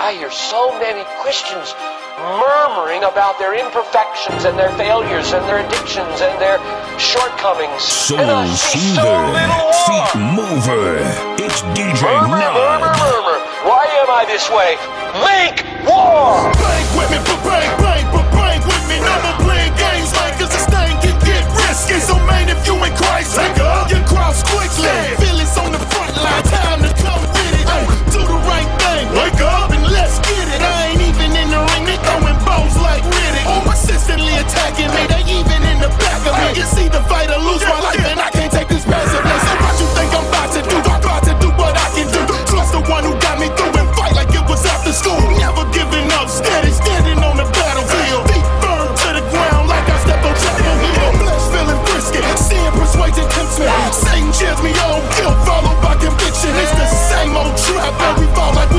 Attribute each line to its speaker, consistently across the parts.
Speaker 1: I hear so many Christians murmuring about their imperfections and their failures and their addictions and their shortcomings.
Speaker 2: Soul soother,
Speaker 1: so
Speaker 2: feet mover. It's DJ
Speaker 1: murmur,
Speaker 2: Nod.
Speaker 1: Murmur, murmur. Why am I this way? Make war.
Speaker 3: Bang with me, bang, bang, bang with me. Never playing games like cause this thing can get risky. So man, if you ain't Christ, nigga, you cross quickly. Feelings on the front line, time to come with it. do the right thing, wake up let's get it. I ain't even in the ring, they throwing bones like Riddick. Who persistently attacking me, they even in the back of me. You see the fight or lose my life, and I can't take this passively. So what you think I'm about to do? I'm about to do what I can do. Trust the one who got me through and fight like it was after school. Never giving up, steady standing on the battlefield. Feet firm to the ground like I step on Chapel Hill. Flesh feeling brisket, seeing persuasion, and tempts me. Satan cheers me on, guilt followed by conviction. It's the same old trap, and we fall like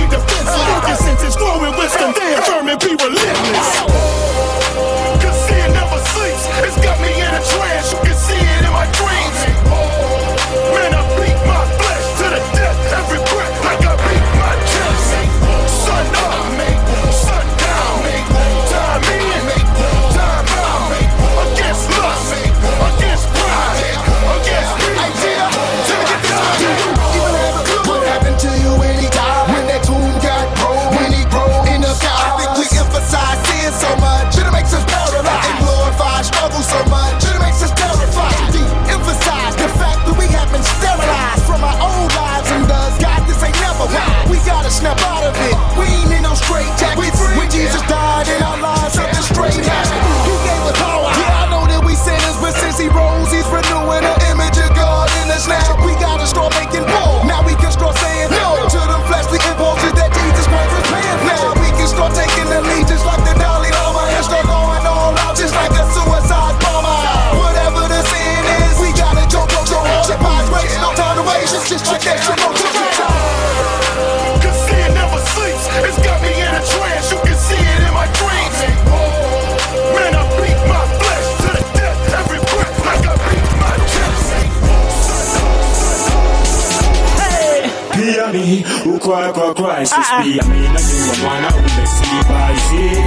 Speaker 3: me who cry for cry so be I mean I you a man I see by see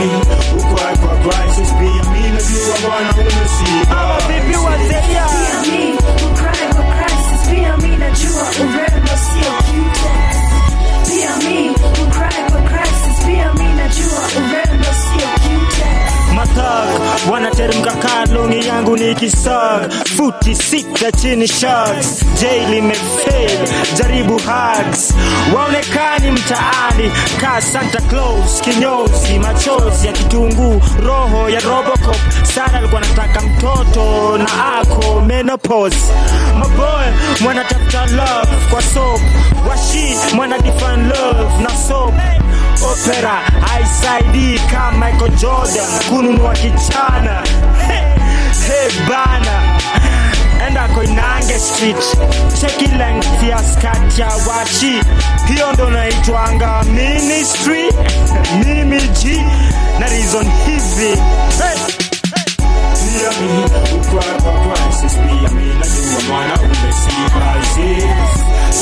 Speaker 3: me who cry cry cry be
Speaker 4: on mean I you a man I see I'm a baby what say ya me who cry for cry so be on me, that you are red no see a
Speaker 3: me who be you
Speaker 5: thug wanateremka kalongi yangu ni kisag futi sita chini sharks jail imefail jaribu hugs waonekani mtaani ka santa claus kinyozi machozi ya kitunguu roho ya robocop sara alikuwa anataka mtoto na ako menopause maboy mwanatafuta love kwa soap washi mwana define love na soap opera haisaidii kama iko Jordan kununua kichana hey, hey bana enda koinange street cheki length ya skati ya wachi hiyo ndo naitwanga ministry mimi ji na reason hivi hey.
Speaker 6: fear me. Who cry for crisis?
Speaker 7: Fear me. Not you, a man who may see crisis.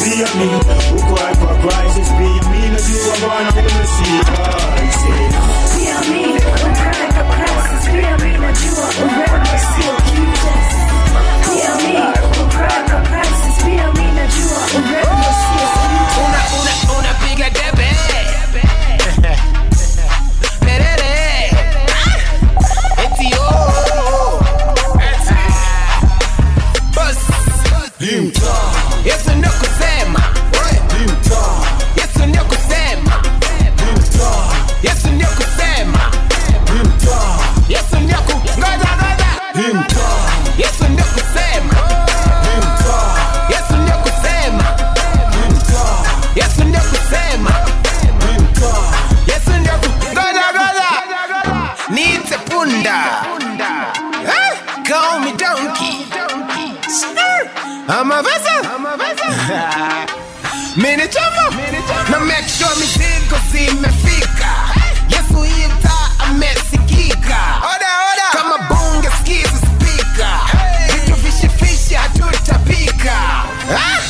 Speaker 8: Fear me. Who cry for crisis? Fear me. Not you, a man who may see crisis. me. Who cry for crisis? Fear me. me. Who you, a man Ah!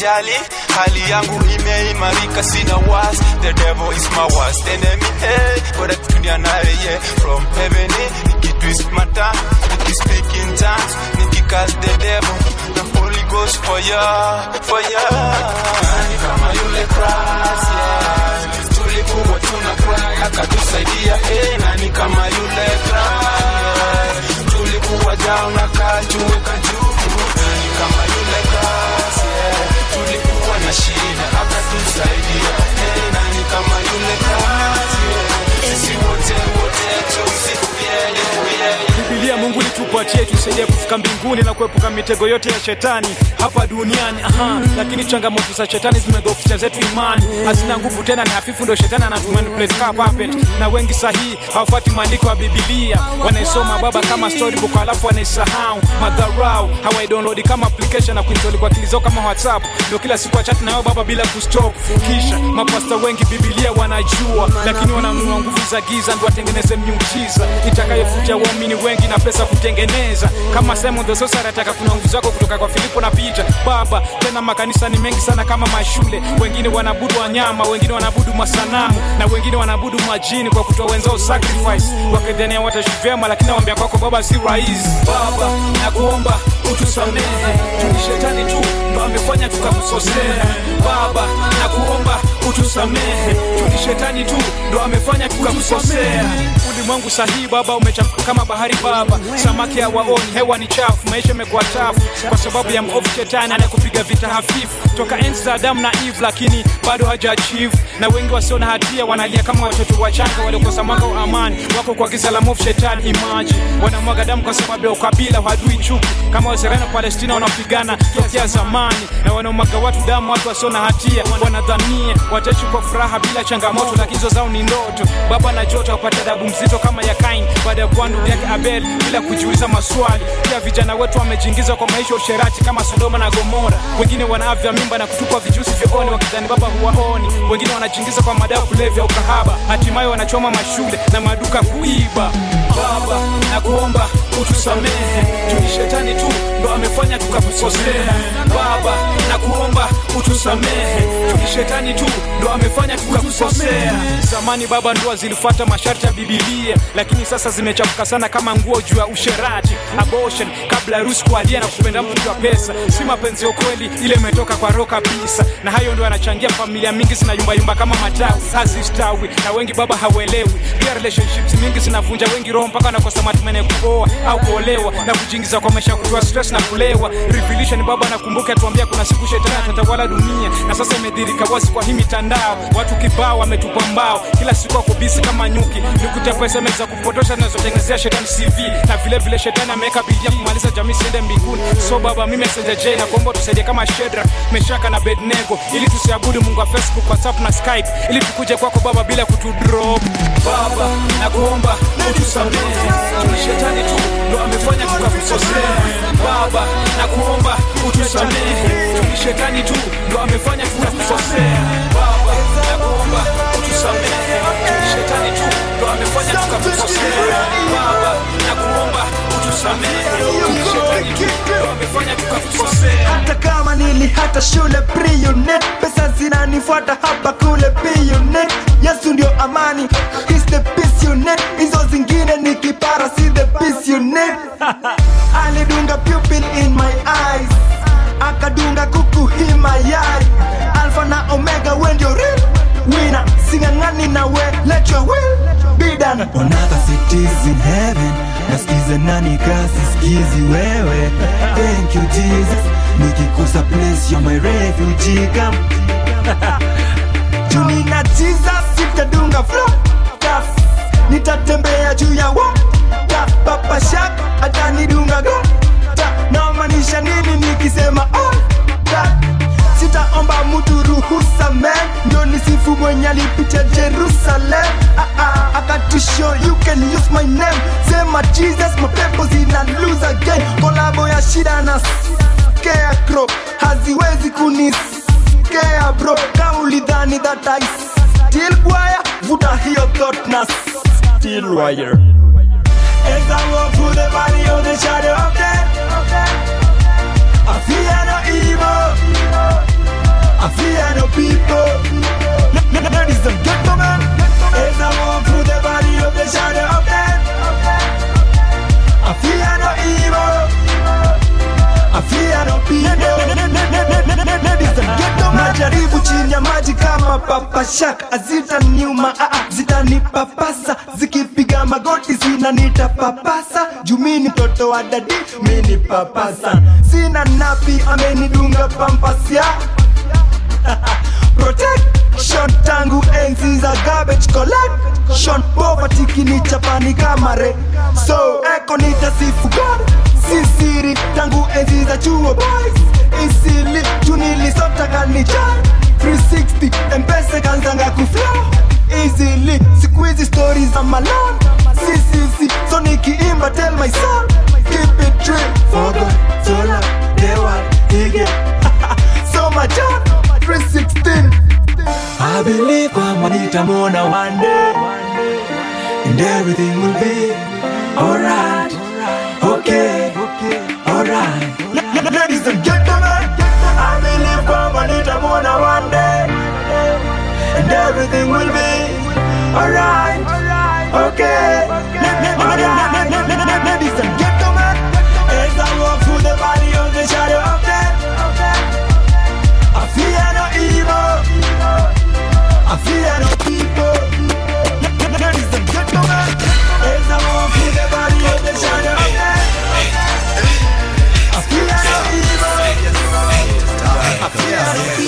Speaker 8: sijali, hali yangu imeimarika, sina was. The devil is my worst enemy, hey, but I dunia naye yeah. From heaven nikitwist mata, nikispeak in tongues, nikicast the devil na Holy Ghost fire, fire. Nani kama yule Christ, yeah. Tulikuwa tuna cry, akatusaidia, hey, nani kama yule Christ, Tulikuwa down,
Speaker 9: akajua tuachie, tusaidie kufika mbinguni na kuepuka mitego yote ya shetani hapa duniani. Aha, lakini changamoto za shetani zimedhoofisha zetu imani, hazina nguvu tena, ni hafifu. Ndio shetani anatumanipulet kama puppet, na wengi sahihi hawafuati maandiko ya Biblia, wanaisoma baba kama storybook, halafu wanaisahau madharau, hawaidownload kama application na kuinstall kwa akili zao kama WhatsApp, ndio kila siku achat nayo baba bila kustop. Kisha mapasta wengi Biblia wanajua, lakini wananunua nguvu za giza ndio watengeneze miujiza itakayofutia waumini wengi na pesa kutengeneza kutengeneza kama Simon the Sorcerer ataka kuna nguvu kutoka kwa Filipo na Peter baba tena makanisa ni mengi sana kama mashule wengine wanabudu wanyama wengine wanabudu masanamu na wengine wanaabudu majini kwa kutoa wenzao sacrifice wakidhania wataishi vyema lakini waambia kwako baba si rahisi baba nakuomba utusamehe tu shetani tu ndo amefanya tukakusosea baba nakuomba utusamehe, ni shetani tu ndo amefanya tukakukosea. Ulimwengu sahihi baba umechafuka kama bahari baba, samaki hawaoni, hewa ni chafu, maisha imekuwa chafu kwa sababu ya mwovu shetani anayekupiga vita hafifu toka enzi za Adamu na Eve, lakini bado hajaachieve, na wengi wasio na hatia wanalia kama watoto wachanga waliokosa mwanga wa amani, wako kwa giza la mwovu shetani. Imagine wanamwaga damu kwa sababu ya ukabila, hadui chuki kama Waisraeli na Palestina wanaopigana tokea zamani, na wanaomwaga watu damu, watu wasio na hatia wanadhania wachache kwa furaha bila changamoto na kizo zao ni ndoto baba na jota upata adabu mzito kama ya kain baada ya kuwa ndugu yake abel bila kujiuliza maswali pia vijana wetu wamejiingiza kwa maisha usherati kama sodoma na gomora wengine wanaavya mimba na kutupwa vijusi vyooni wakidhani baba huwaoni wengine wanajiingiza kwa madawa kulevya ukahaba hatimaye wanachoma mashule na maduka kuiba Baba, nakuomba utusamehe, ni shetani tu ndo amefanya tukakukosea. Baba, nakuomba utusamehe, ni shetani tu ndo amefanya tukakukosea. Zamani baba, ndoa zilifuata masharti ya Biblia, lakini sasa zimechafuka sana kama nguo juu ya usherati, abortion kabla harusi, kualia na kupenda mtu kwa pesa. Si mapenzi ya kweli, ile imetoka kwa roho kabisa, na hayo ndo yanachangia familia mingi zinayumbayumba kama matawi, hazistawi na wengi baba hawaelewi. Pia relationships mingi zinavunja wengi roho mpaka anakosa matumaini ya kuoa au kuolewa na kujiingiza kwa maisha kutoa stress na kulewa revelation baba nakumbuka tuambia kuna siku shetani atatawala dunia na sasa imedhirika wazi kwa hii mitandao watu kibao wametupa mbao kila siku ako bisi kama nyuki nikuta pesa meza kupotosha nazotengenezea shetani cv na vile vile shetani ameweka bidii kumaliza jamii siende mbinguni so baba mimi messenger j nakuomba tusaidie kama shedra meshaka na bednego ili tusiabudu mungu wa facebook whatsapp na skype ili tukuje kwako baba bila kutudrop baba nakuomba utusamehe shetani tu ndo amefanya tukakukosea Baba, nakuomba utusamehe, ni shetani tu ndo amefanya tukakukosea Baba, nakuomba utusamehe, ni shetani tu ndo amefanya tukakukosea Baba, nakuomba
Speaker 10: hata kama nilihata shule pre pesa zinanifuata hapa kule pre Yesu ndio amani, he's the peace you Hizo zingine ni kipara, si the Alidunga pupil in my eyes, akadunga kuku hii mayai. na Omega, we ndio real sing'ang'ani nawe we, let your nasikiza nani kasi wewe thank you jesus nikikosa place ya my refugee camp juni na jesus sitadunga flow nitatembea juu ya wata papa shak atanidunga gata naomaanisha nini nikisema oh, that sitaomba mtu ruhusa man ndo nisifu mwenye alipitia Jerusalem ah, ah sema Jesus mapepo zina lose again kolabo ya shida na scare crop haziwezi kuniscare bro kama ulidhani that I still vuta hiyo thought na still wire As I the valley of the shadow of death, I fear no evil. I fear no people. Man is the gentleman. Is the one through the body of the shadow of death. I fear no evil. I fear no people. Najaribu chini ya maji kama papa shaka, azitaniuma zitanipapasa zikipiga magoti sina nitapapasa jumini mtoto wa dadi mini papasa sina napi amenidunga pampasia protection tangu enzi za garbage collection poverty kinichapani kama re so eko nitasifu god sisiri tangu enzi za chuo boys isili tunilisota kanichai 360 mpesa kanzanga kuflow easily siku hizi stori za malon sisisi so nikiimba tel my son keep it true fogo sola dewa ige so majon 316. I believe I'm on it, I'm on a one day. And everything will be alright. Okay, alright. Ladies and gentlemen, I believe I'm on it, one day. And everything will be alright. Okay, alright. Ladies and gentlemen, as I walk through the valley of the shadow of fear no evil. I fear no people. There is a gentleman. There's a one for the body of the shadow of I fear no evil. I fear no
Speaker 11: evil.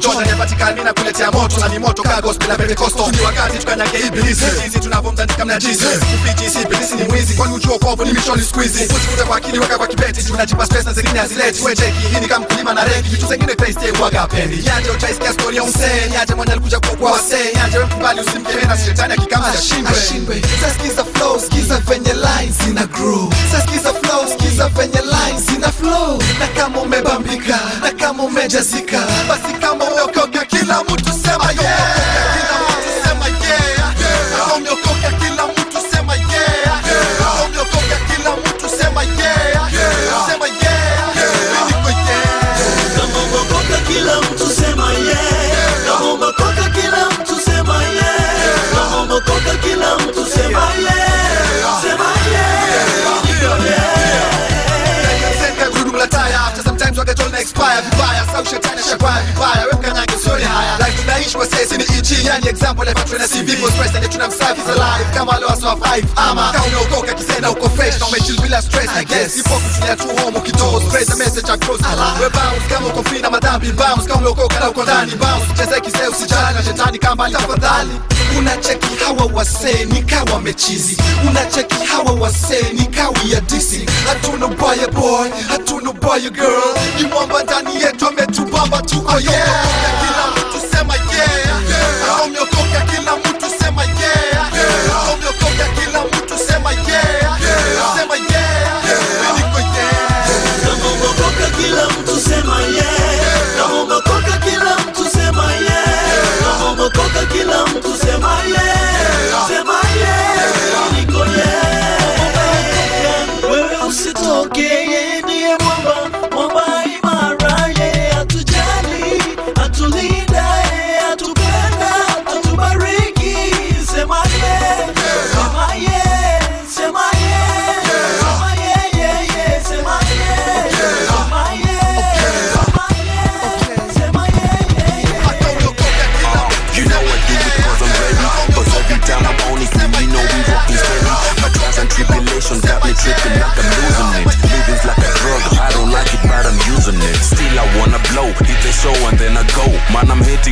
Speaker 11: Jordan never tickle me, I couldn't kasi ya moto na ni moto ka gospel na pentekosto ni wakati tukanyake ibilisi sisi tunavomtandika mnajisi kufichi si ibilisi ni mwizi kwani uchuo kovu ni mishoni squeezy kusikute kwa akili weka kwa kibeti tunajipa space na zingine hazileti we cheki hii ni kama mkulima na rengi vitu zingine Christ yeye huaga pendi yaje utaisikia story ya Hussein yaje mwana alikuja kwa kwa Hussein yaje wewe mkubali usimkemee na shetani akikama ashindwe sasa sikiza flow sikiza venye lines zina grow sasa sikiza flow sikiza venye lines zina flow na kama umebambika na kama umejazika basi kama uokoka kila mtu samba e o example ya veteran CV for stress and tuna msafi alive kama leo aswa 5 ama kama unaokoka kisenda uko fresh na umechill bila stress I guess ipo kutulia tu home ukitoa spread the message across we bounce kama uko free na madhambi bounce kama unaokoka na uko ndani bounce cheze kisee usijali na shetani kama tafadhali unacheki hawa wasee nikawa mechizi unacheki hawa wasee nikawi ya disi hatuna ubaya boy hatuna ubaya girl kimwamba ndani yetu ametubamba tu oh, yeah kila mtu sema yeah
Speaker 12: ojo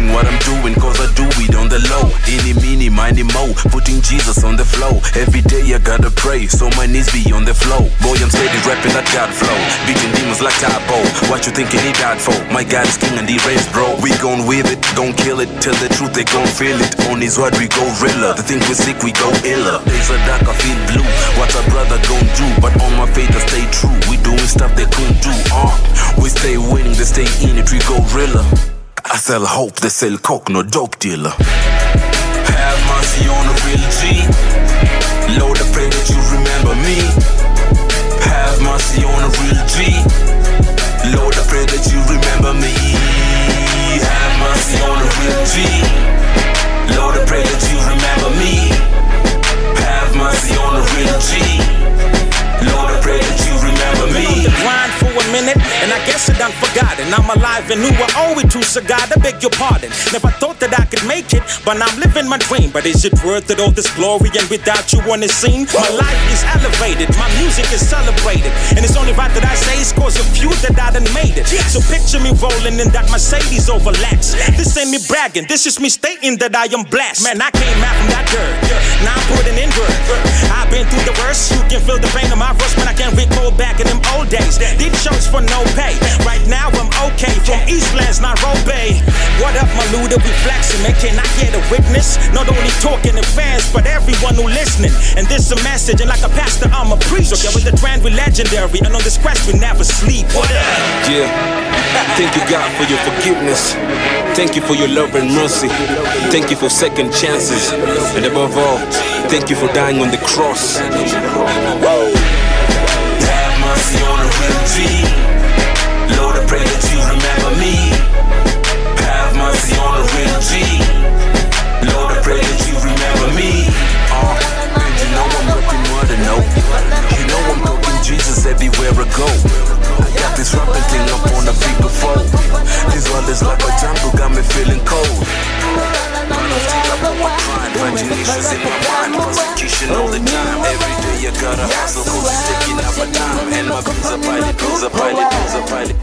Speaker 12: doing what I'm doing, cause I do it on the low. Any, mini, mini mo, putting Jesus on the flow. Every day I gotta pray, so my knees be on the flow. Boy, I'm steady rapping that God flow. Beating demons like Typo. What you thinking he died for? My God is king and he raised, bro. We gon' with it, gon' kill it. Tell the truth, they gon' feel it. On his word, we go realer. They think we sick, we go iller. Days are dark, I feel blue. What a brother gon' do, but on my faith, I stay true. We doing stuff they couldn't do, uh. We stay winning, they stay in it, we go realer sell hope, they sell coke, no dope dealer. Have mercy on a real G.
Speaker 13: Louis II cigar beg your pardon. Never thought that I could make it, but I'm living my dream. But is it worth it all this glory and without you on the scene? My life is elevated, my music is celebrated, and it's only right that I say it's cause of you that I done made it. So picture me rolling in that Mercedes overlaps. This ain't me bragging, this is me stating that I am blessed. Man, I came out from that dirt now I'm putting in work. I've been through the worst, you can feel the pain of my rust when I can not recall back in them old days. These shows for no pay, right now I'm okay. From Eastlands, Nairobi. What up, my looter? We flexing, man. Can I get a witness? Not only talking to fans, but everyone who listening. And this is a message, and like a pastor, I'm a preacher. Yeah, with the trend, we legendary, and on this quest, we never sleep. What up?
Speaker 12: Yeah. Thank you, God, for your forgiveness. Thank you for your love and mercy. Thank you for second chances. And above all, Thank you for dying on the cross.
Speaker 14: Have mercy on a real G. Lord, I pray that you remember me. Have mercy on a real G. Lord, I pray that you remember me.
Speaker 12: Uh, and you know I'm more murder, no. You know I'm talking Jesus everywhere I go. I got this rapping thing up on the feet before. This world is like a jungle, got me feeling cold. But I'm still up on my grind, imagination. Execution all the time. Every day you gotta hustle, cause you're taking up a dime. And my pizza pilot, pizza pilot, pizza pilot.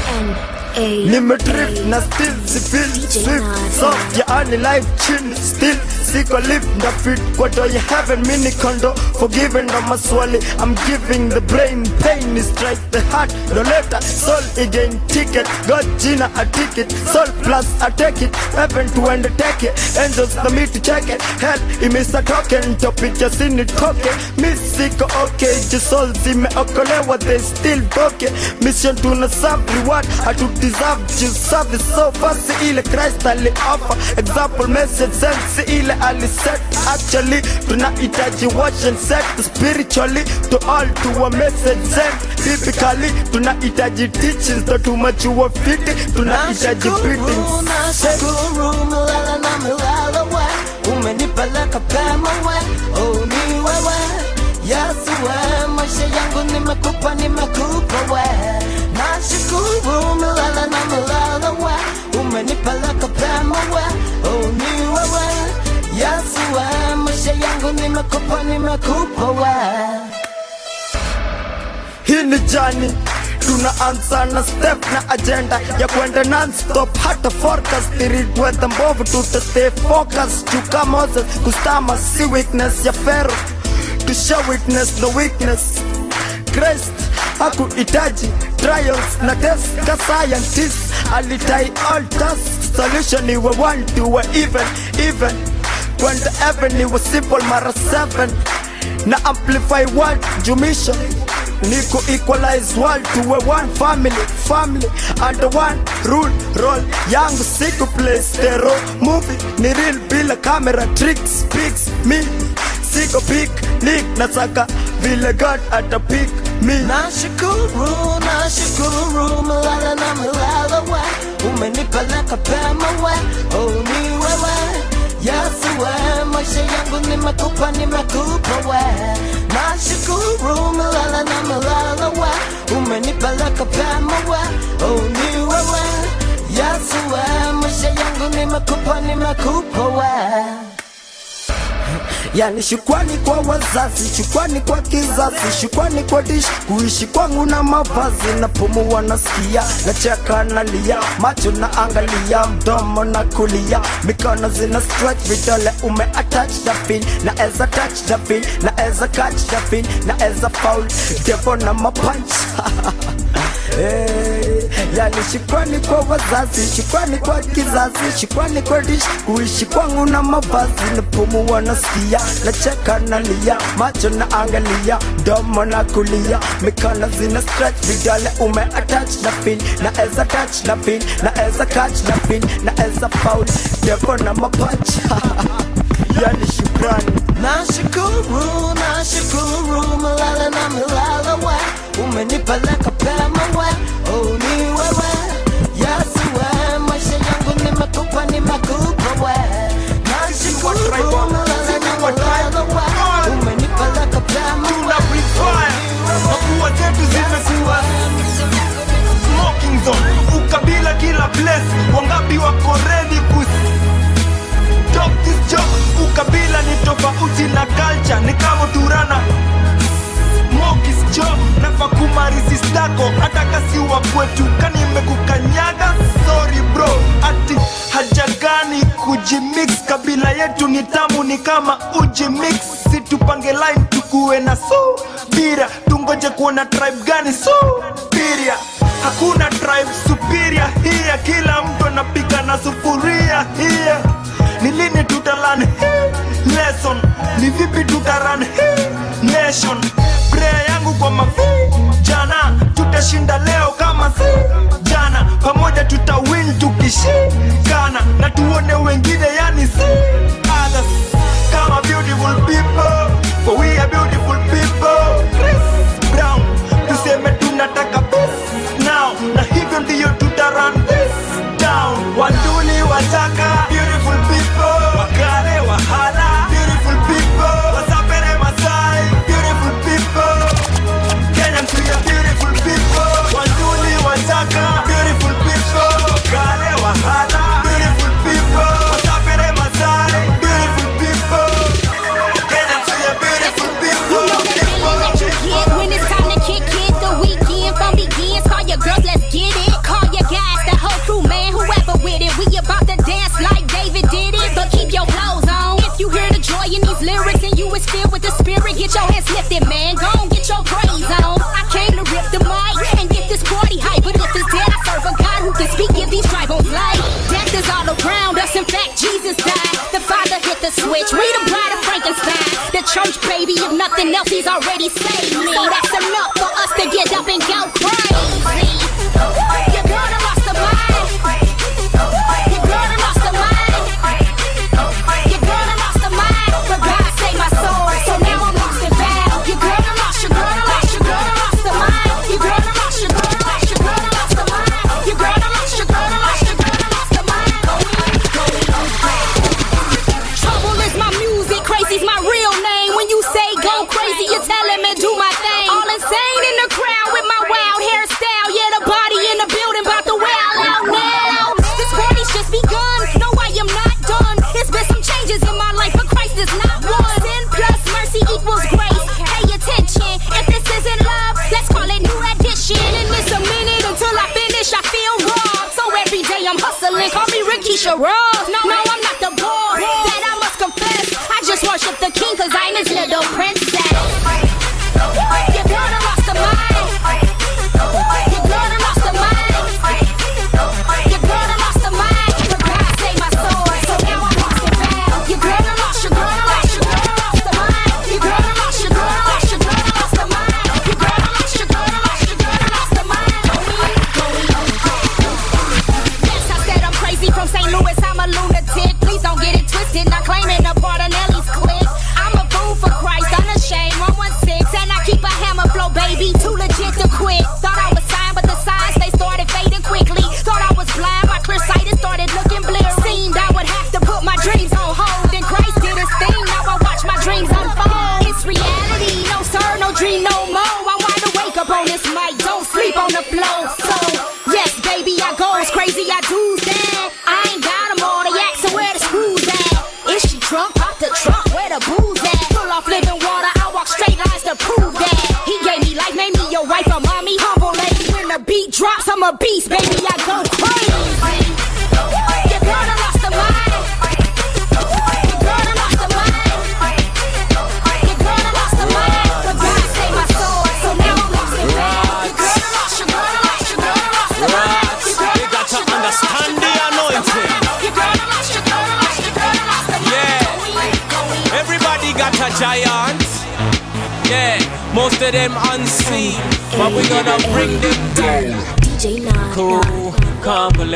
Speaker 12: pins are drift,
Speaker 15: Nimmer trifft, na still, sie will, swift, soft, ja, eine live chill, still, siko live na fit kwa do you have a mini condo forgiven na maswali I'm giving the brain pain strike the heart no letter soul again ticket God jina a ticket soul plus I take it heaven to undertake it angels the meet to check it hell imisa token topic ya sini toke mi siko okay jisol zimeokolewa they still broke mission tuna serve reward hatu deserve just service so fast ile Christ ali offer example message sense ile aliset actually tunahitaji watch and set spiritually to all to a message sent typically tunahitaji teachings to too much wa fiti tunahitaji beatings
Speaker 16: nashukuru mlala na mlala wa umenipeleka pema we oh ni wewe Yesu we maisha yangu nimekupa nimekupa we nashukuru mlala na mlala wa umenipeleka pema we oh ni Yasuwa, maisha yangu nimekupa, nimekupoa.
Speaker 15: Hii ni jani tunaanza na step na agenda ya kwenda non hata forecast iridwe mbovu tutatay focus chuka Moses kustama si weakness ya Pharaoh tusha witness no weakness Christ itaji trials na test ka scientist alitai all tasks solution iwe one to even even kwenda heaven ni simple mara 7 na amplify one jumisha niko equalize world tuwe one family family under one rule roll yangu siku play stereo movie ni real bila camera tricks picks me siko big nick nasaka vile god atapik me
Speaker 16: nashukuru nashukuru mlala na mlala wa umenipeleka pema we oh ni wewe Yesu, maisha yangu nimekupa, nimekupa wewe. Nashukuru milele na milele wewe, umenipeleka pema wewe, oh ni wewe Yesu, maisha yangu nimekupa, nimekupa wewe
Speaker 15: Yani shukrani kwa wazazi, shukrani kwa kizazi, shukrani kwa dish kuishi kwangu na mavazi. Napumua nasikia, nacheka nalia, macho na angalia, mdomo na kulia, mikono zina stretch, vidole ume attach the pin, naeza touch the pin, naeza catch the pin, naeza foul, devil na mapunch hey. Eh yani shukrani kwa wazazi, shukrani kwa kizazi, shukrani kwa dish kuishi kwangu na mavazi. Napumua nasikia, nacheka na lia, macho na angalia, domo na kulia, mikono zina stretch, vidole ume attach na pin, naeza touch na pin, naeza catch na pin, naeza foul, devo na mapunch yani shukrani
Speaker 17: nashukuru nashukuru, malala na milala, we umenipeleka
Speaker 10: pela la culture ni kama durana mokis jo nafa kumarisistako hata kasiwa kwetu kanimekukanyaga sorry bro ati hajagani kujimix kabila yetu ni tamu ni kama ujimix situpange line tukuwe na so bira tungoje kuona tribe gani so biria hakuna tribe superior hiya kila mtu anapika na sufuria hiya ni lini tutalani lesson ni vipi tutarani nation prayer yangu kwa mavi jana tutashinda leo kama si jana pamoja tutawin tukishikana na tuone wengine yani si others kama beautiful people for we are beautiful people Chris Brown tuseme tunataka peace now na hivyo ndiyo tutarun this down waduni wataka
Speaker 18: the switch. We the bride of Frankenstein, the church baby. If nothing else, he's already saved me. So that's enough.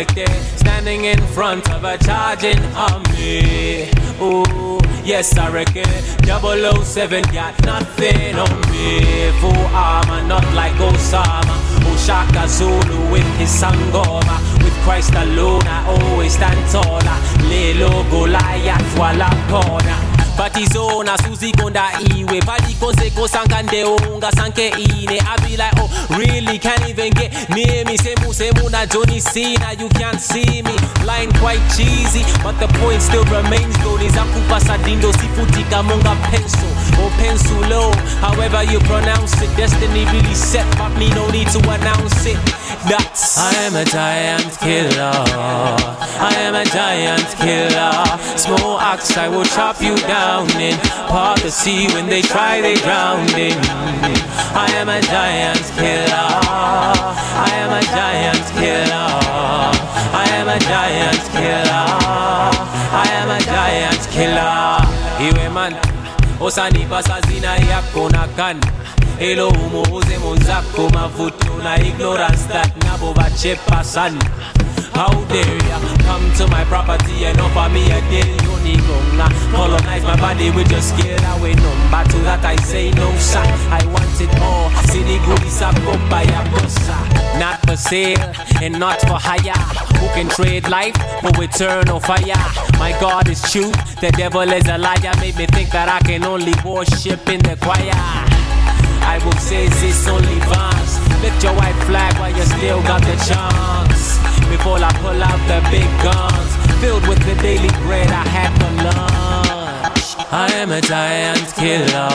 Speaker 19: public there, standing in front of a charging army. Ooh, yes, I reckon 007 got nothing on me. Full armor, not like Osama. Oshaka Zulu with his sangoma. With Christ alone, I always stand taller. Lilo Goliath while I'm corner batizona suzikonda iwe balikosekosankandeounga sanke ine i be like oh really can't even get near me semu semu na johnny cena you can't see me line quite cheesy but the point still remains though nizakupa sadindo sifutika monga pencil or pencil Low, however you pronounce it destiny really set but me no need to announce it that's I am a giant killer. I am a giant killer. Small axe, I will chop you down in part the sea when they try they drown in. I am a giant killer. I am a giant killer. I am a giant killer. I am a giant killer. Iwe man, osanipa sazina yakona kan. Hello homo uze mwenzako mavutio na ignorance that nabo vachepa sana How dare ya come to my property and offer me a deal You need wrong colonize my body with your skill wait no to that I say no sir I want it all See the goodies I go by a bussa Not for sale and not for hire Who can trade life for eternal fire My God is true, the devil is a liar Made me think that I can only worship in the choir I will say this only once. Lift your white flag while you still got the chance. Before I pull out the big guns, filled with the daily bread I had for lunch. I am a giant killer.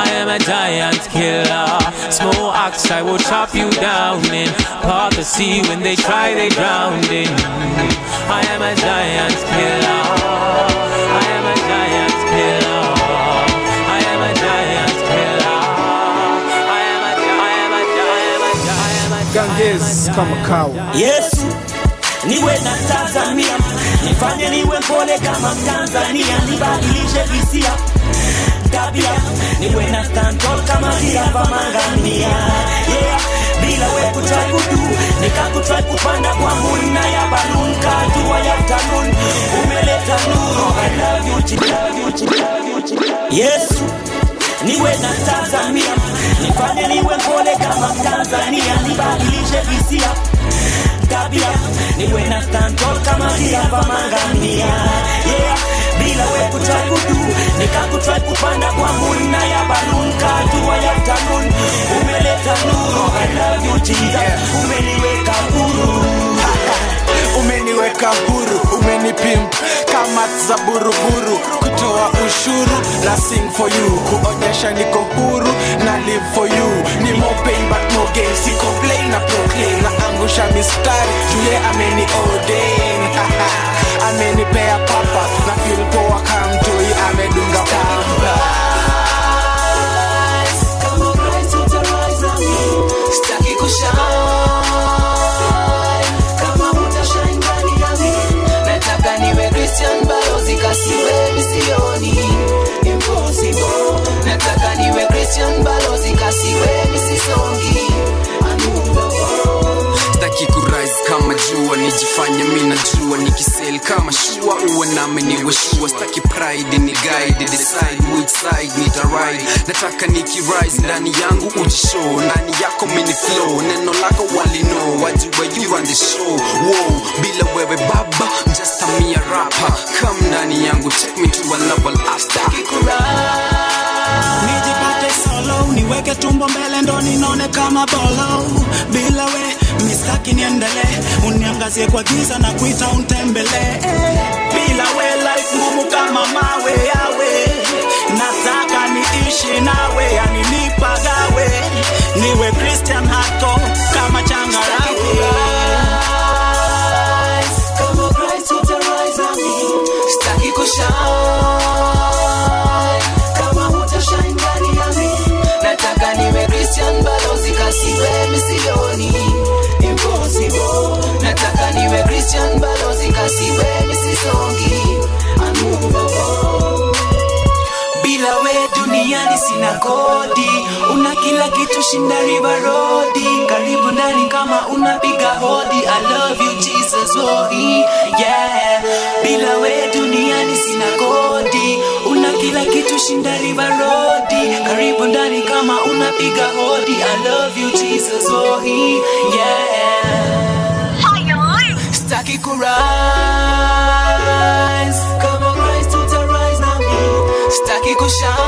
Speaker 19: I am a giant killer. Small ox, I will chop you down in. Part the sea when they try, they drown in. I am a giant killer.
Speaker 6: yes, kama kawa.
Speaker 20: Yesu niwe na Tanzania, nifanye niwe pole kama Tanzania, nibadilishe visia tabia, niwe na tanto kama kiapa mangamia yeah. bila we kutrai kudu kupanda kwa muna ya balun katua ya tanun umeleta nuru I love you, I love you, I love you, I love you. Yesu niwe na Tanzania nifanye niwe mpole kama Mtanzania, nibadilishe hisia tabia, niwe na standard kama Diava Mangamia yeah. bila we kutrai nikakutrai kupanda kwa muna ya balun katua ya tanun, umeleta nuru, I love you Jesus, umeniweka huru
Speaker 21: umeniweka huru unipim kamat za buruburu kutoa ushuru na for you kuonyesha niko huru na live for you ni more but no gain si complain na proclaim na angusha mistari juye ameni ordain
Speaker 20: amen, amen. amen. amen. amen. amen. amen. amen. amen. amen. amen. siwe misioni impossible nataka niwe christian balozi kasiwe misisongi
Speaker 22: sitaki kama jua nijifanye mi najua nikisel kama shua uwe nami niwe staki pride ni guide decide which side nitaride nataka nikirise ndani yangu ujishow ndani yako mini flow neno lako walino wajue you run the show wow bila wewe baba just a mere rapper come ndani yangu take me to a level after
Speaker 23: nikikurai niweke tumbo mbele ndo ninone kama bolo. Bila we mistaki niendelee, uniangazie kwa giza na kuita untembelee. Bila we life ngumu kama mawe yawe, nataka niishi nawe, yani nipagawe, niwe Christian na
Speaker 24: kodi, una kila kitu shinda river karibu nani kama unapiga hodi. I love you Jesus, oh yeah, bila we duniani sina kodi, una kila kitu shinda river karibu nani kama unapiga hodi. I love you Jesus, oh yeah, staki kurise kama Christ utarise na mimi, staki kushine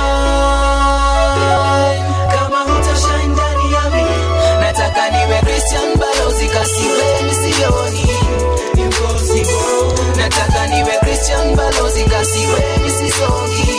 Speaker 24: Christian balozi kasi we misisongi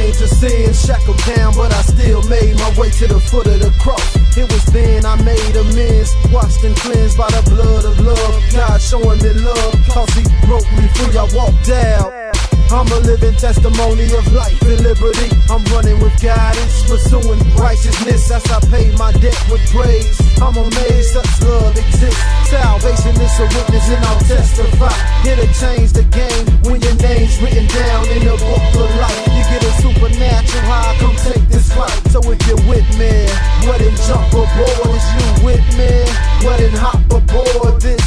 Speaker 25: Came to sin, shackled down, but I still made my way to the foot of the cross. It was then I made amends, washed and cleansed by the blood of love. God showing me love, cause he broke me free, I walked out. I'm a living testimony of life and liberty. I'm running with guidance, pursuing righteousness as I pay my debt with praise. I'm amazed such love exists. Salvation is a witness and I'll testify. Here to change the game when your name's written down in the book of life. You get a supernatural high, come take this flight. So if you're with me, what in jump aboard is you with me? What in hop aboard this?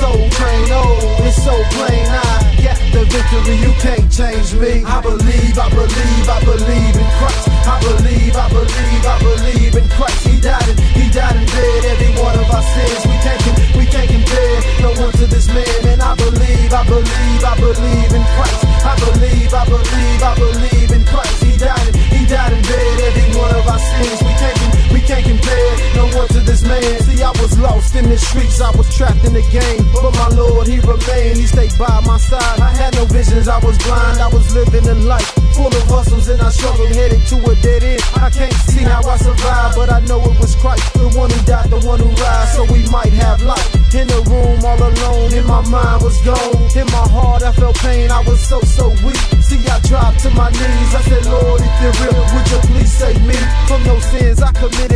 Speaker 25: Soul train, oh, it's so plain. I got the victory, you can't he changed me. I believe, I believe, I believe in Christ. I believe, I believe, I believe in Christ. He died and He died and did every one of our sins. We can't, we can't compare no one to this man. And I believe, I believe, I believe in Christ. I believe, I believe, I believe in Christ. He died and He died and did every one of our sins. We can't can't compare no one to this man. See, I was lost in the streets, I was trapped in the game. But my Lord, He remained, He stayed by my side. I had no visions, I was blind, I was living a life full of hustles, and I struggled, headed to a dead end. I can't see how I survived, but I know it was Christ, the one who died, the one who rise, so we might have life. In the room, all alone, in my mind was gone. In my heart, I felt pain, I was so, so weak. See, I dropped to my knees, I said, Lord, if you're real, would you please save me from those sins I committed?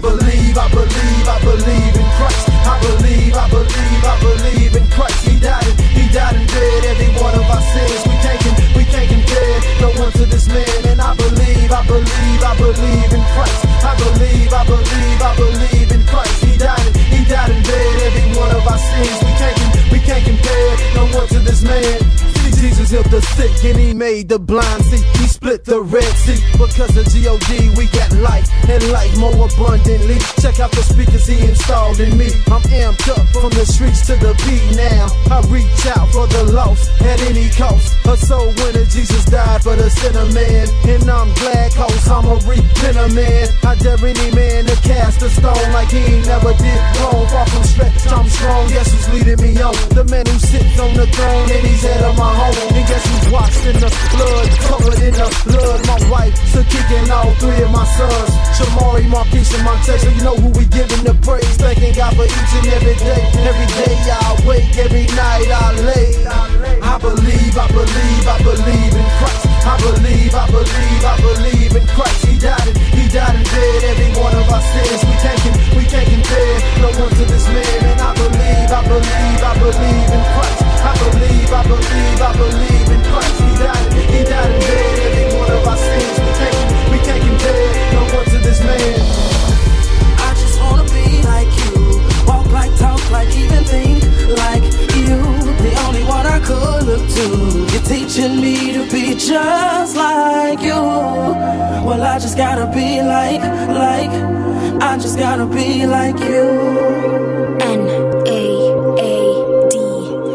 Speaker 25: believe, I believe, I believe in Christ. I believe, I believe, I believe in Christ. He died, and, he died and did every one of our sins. We taken, we taken dead, no one to this man. And I believe, I believe, I believe in Christ. I believe, I believe, I believe in Christ. He died, and, he died and did every one of our sins. We taken, we can't compare, no one to this man. Jesus healed the sick and he made the blind see. He split the Red Sea because of G.O.D. We got light and life more abundantly. Check out the speakers he installed in me. I'm amped up from the streets to the beat now. I reach out for the lost at any cost. A soul winner, Jesus died for the sinner man. And I'm glad cause I'm a repenter man. I dare any man to cast a stone like he never did wrong. Far from stretch, I'm strong. Yes, who's leading me on? The man who sits on the throne and he's head of my home on. And guess who's washed in the blood, covered in the blood. My wife, still kicking all three of my sons. Shamari, Marquise, and Montez. So you know who we giving the praise. Thanking God for each and every day. Every day I wake, every night I lay. I believe, I believe, I believe in Christ. I believe, I believe, I believe in Christ. He died and he died and dead. Every one of our sins we can him, we can him compare. No one to this man. And I believe, I believe, I believe in Christ. I believe, I believe, I believe in Christ. He died and he died and dead. Every one of our sins we can him, we can him compare. No one to this man.
Speaker 24: I just wanna be like you, walk like, talk like, even think like you could look to. You're teaching me to be just like you. Well, I just gotta be like, like, I just gotta be like you.
Speaker 18: N A A D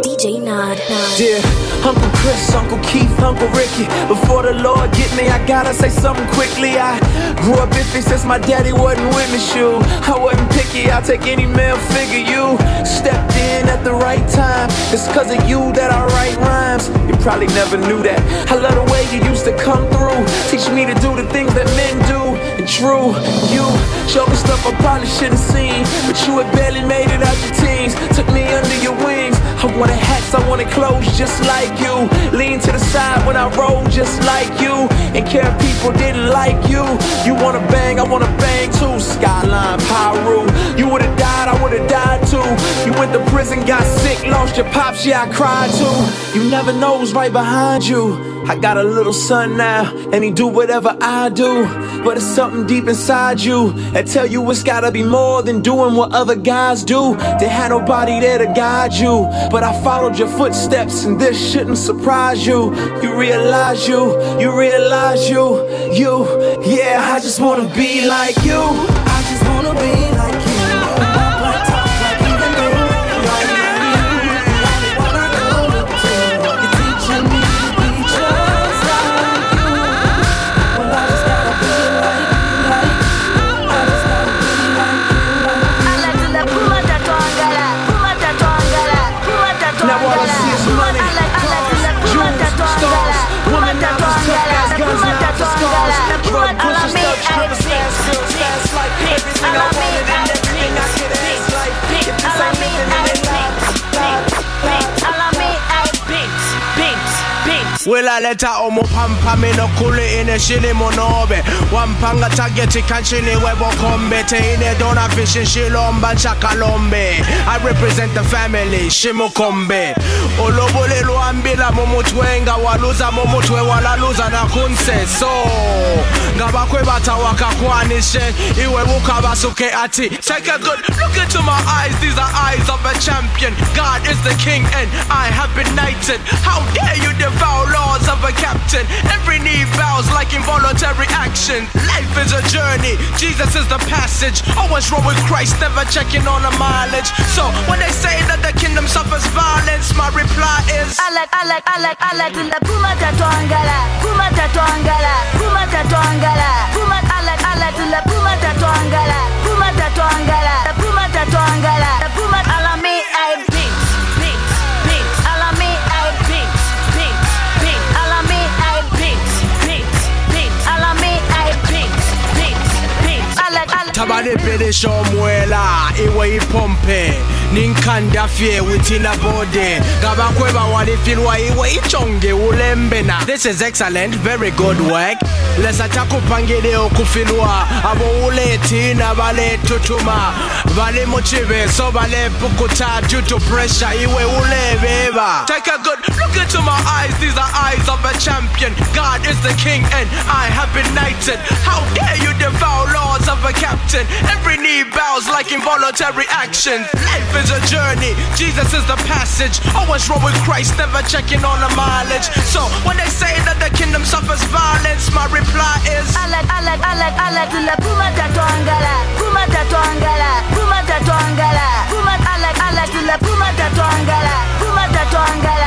Speaker 18: DJ Nod.
Speaker 26: Yeah. Uncle Chris, Uncle Keith, Uncle Ricky. Before the Lord get me, I gotta say something quickly. I grew up iffy since my daddy wasn't with me, shoe. I wasn't picky, I'll take any male figure. You stepped in at the right time. It's cause of you that I write rhymes. You probably never knew that. I love the way you used to come through. Teach me to do the things that men do. And true, you showed me stuff I probably shouldn't seen. But you had barely made it out your teens. Took me under your wings. I wanted hats, I wanted clothes just like you. Lean to the side when I roll just like you. And care people didn't like you. You wanna bang, I wanna bang too. Skyline Pyro. You would've died, I would've died too. You went to prison, got sick, lost your pops, yeah, I cried too. You never know who's right behind you. I got a little son now, and he do whatever I do. But it's something deep inside you that tell you it's gotta be more than doing what other guys do. They had nobody there to guide you, but I followed your footsteps, and this shouldn't surprise you. You realize you, you realize you, you. Yeah, I just wanna be like you. I just wanna be.
Speaker 22: target shilomba i represent the family shimukombe olobule lwambila mumutwenga waluza mumutwe walaluza nakunseso ngabakhwe batha wakakhwanishe iwe basuke ati. take a good look into my eyes these are eyes of a champion god is the king and i have been knighted how dare you devour scars of a captain. Every knee bows like involuntary action. Life is a journey, Jesus is the passage. Always wrong with Christ, never checking on the mileage. So when they say that the kingdom suffers violence, my reply is
Speaker 16: I I like, like, Alak, Alak, Alak, Alak, Linda Puma Tatuangala, Puma Tatuangala, Puma Tatuangala, Puma Alak, Alak, Linda Puma Tatuangala.
Speaker 22: Rebele shomwela iwe ipompe ninkandafye within a body ngabakhweba walifilwa iwe ichonge ulembena this is excellent very good work lesatakuphangele okufilwa abowulethi nabalethuthuma balimuchive so balepukutha due to pressure iwe ulebeba take good. Look into my eyes, these are eyes of a champion. God is the king, and I have been knighted. How dare you devour laws of a captain? Every knee bows like involuntary action. Life is a journey, Jesus is the passage. Always roll with Christ, never checking on the mileage. So when they say that the kingdom suffers violence, my reply is
Speaker 16: Puma Puma Puma Puma Puma Puma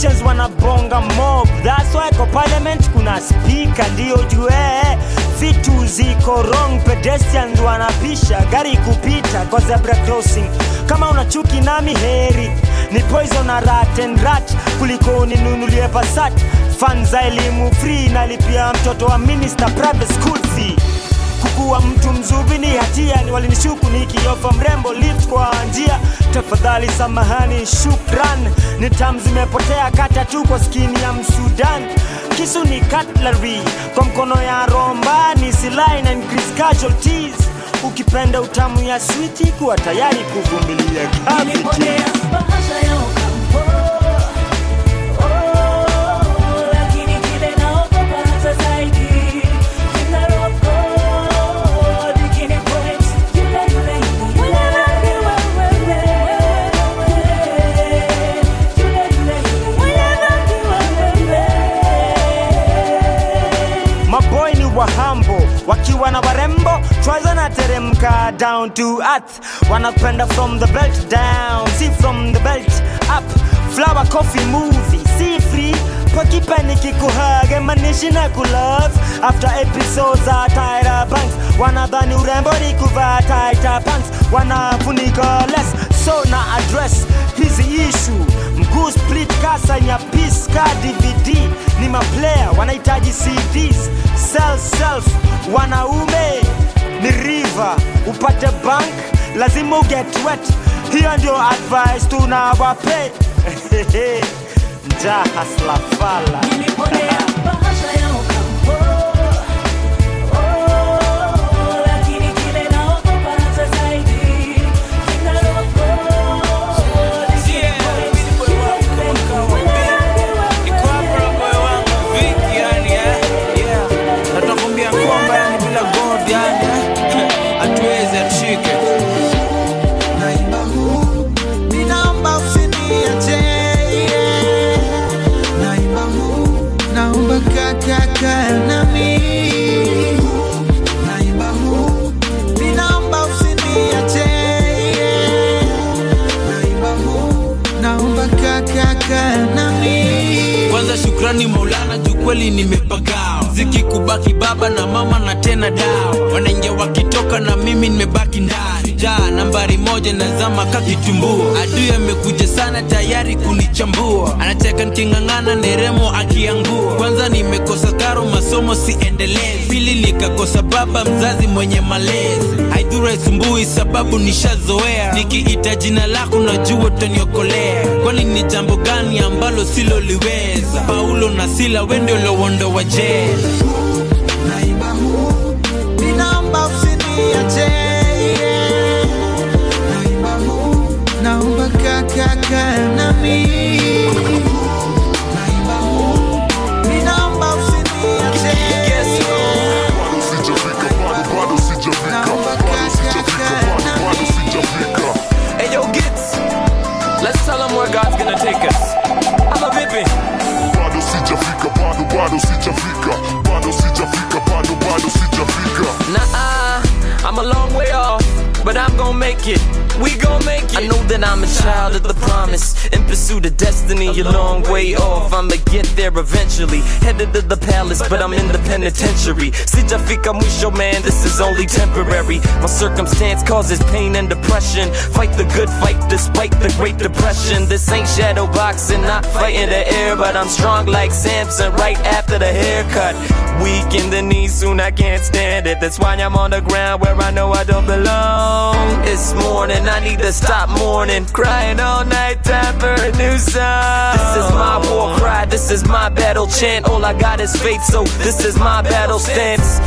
Speaker 5: politicians wanabonga mob, that's why kwa parliament kuna spika, ndiyo jue eh? vitu ziko rong pedestrians wanapisha gari kupita kwa zebra crossing. Kama unachuki nami heri ni poison na rat and rat kuliko uninunulie Passat. Fan za elimu free, nalipia mtoto wa minister private school fee kukuwa mtu mzubi ni hatia, ni walinishuku nikiofa mrembo lips kwa njia. Tafadhali samahani, shukran, ni tam zimepotea, kata tu kwa skini ya Msudan. Kisu ni cutlery kwa mkono ya romba, ni silaha na increase casualties. Ukipenda utamu ya switi, kuwa tayari kuvumilia kabisa. wanateremka down to earth wanapenda from the belt down si from the belt up flower coffee movie si free pakipeni manishi na kulove after episodes za tyra banks wanadhani urembo ni kuvaa tighter pants wanafunika less so na address hizi issue mguu split kasa nyapiska dvd ni maplayer wanahitaji cds self self wanaume ni river upate bank lazima uget wet hiyo ndio advice tunawapea njaa
Speaker 26: haslafala kweli nimepagawa, mziki kubaki baba na mama na tena dawa, wanaingia wakitoka na mimi nimebaki ndani jaa nambari moja nazama kakitumbua, adui amekuja sana tayari kunichambua, anacheka nking'ang'ana neremo akiangua. Kwanza nimekosa karo masomo siendelezi, pili nikakosa baba mzazi mwenye malezi, haidhuru isumbui sababu nishazoea, nikiita jina lako najua utaniokolea kwani ni jambo gani ambalo siloliweza? Paulo na Sila wende ulioondoa jela,
Speaker 27: naiba huu ni usiniache
Speaker 3: bado sijafika, bado sijafika, bado bado sijafika.
Speaker 28: Nah, I'm a long way off, but I'm gonna make it we gon' make it. I know that I'm a child of the promise, in pursuit of destiny, a long way off. I'ma get there eventually. Headed to the palace, but I'm in the penitentiary. Si ya fica mucho, man, this is only temporary. My circumstance causes pain and depression. Fight the good fight despite the Great Depression. This ain't shadow boxing, not fighting the air, but I'm strong like Samson right after the haircut. Weak in the knees, soon I can't stand it. That's why I'm on the ground where I know I don't belong. It's morning. I need to stop mourning. Crying all night, time for a new song. This is my war cry, this is my battle chant. All I got is faith, so this is my battle stance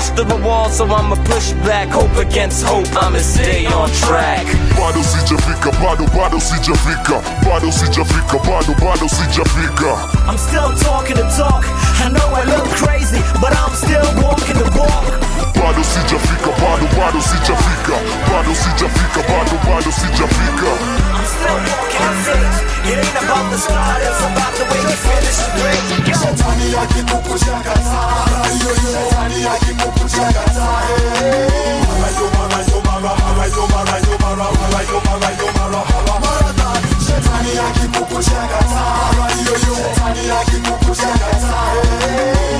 Speaker 28: pushed to the wall, so I'ma push back. Hope against hope, I'ma stay on track.
Speaker 3: Bado sijafika, bado bado sijafika, bado sijafika, bado bado Jafika.
Speaker 29: I'm still talking the talk. I know I look crazy, but I'm still walking the walk.
Speaker 3: Bado sijafika, bado bado sijafika, bado sijafika, bado bado
Speaker 29: Jafika. It ain't about the start, it's about the way you finish the break.
Speaker 3: Shetani yake kukuchakata, hiyo shetani yake kukuchakata. Mara yo mara yo mara, mara yo mara yo mara, mara yo mara yo mara, mara Shetani yake kukuchakata, hiyo shetani yake kukuchakata.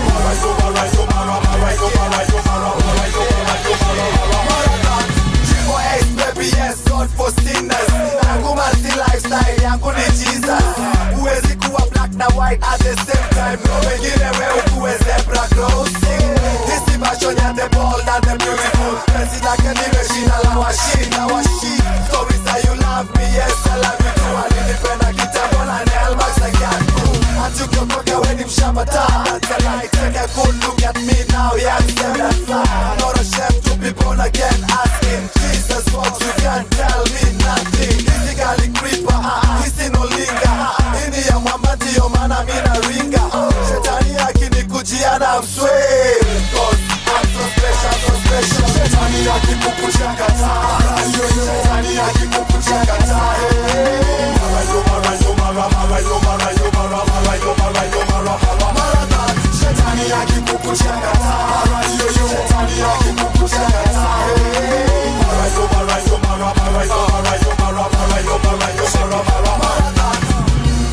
Speaker 3: Mara yo mara yo mara, mara yo mara yo mara, mara yo mara yo mara, mara
Speaker 11: yes, baby yes, God for sinners. Yangu multi lifestyle, yangu ni Jesus. Huwezi kuwa black na white at the same time. No wengine wewe kuwe zebra crossing. This is passion ya the ball and the beautiful. Penzi lake niwe shina la washinda washi. we say you love me, yes I love you too. Alinipenda kitambo na Nelmax akiaku. Hatukutoka we ni mshamba taa Tena cool look at me now yeah I'm that fly Not ashamed to be born again Asking Jesus what you can tell me nothing Hizi gali creeper ah, ah, Hizi no linga Ini ya mwamba ndiyo maana mina ringa Shetani akinikujia na mswee Cause I'm so special so special Shetani akikukuchakataa Shetani akikukuchakataa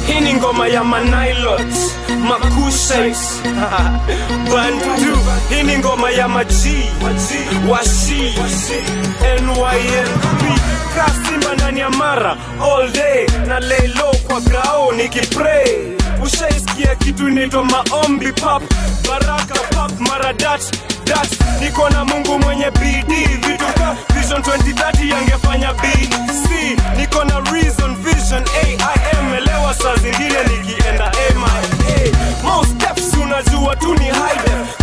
Speaker 11: Hii ni ngoma
Speaker 9: ya Manilot Makushex Bandu. hini ngoma ya Maji Washi NYNP Krasimba ndani ya mara all day na lay kwa grao nikipray ushaisikia kitu inaitwa maombi pap baraka pap mara dat dat niko na mungu mwenye bidii vitu ka vision 2030 yangefanya bc niko na reason vision aim elewa saa zingine nikienda ama hey, most steps unajua tu ni hide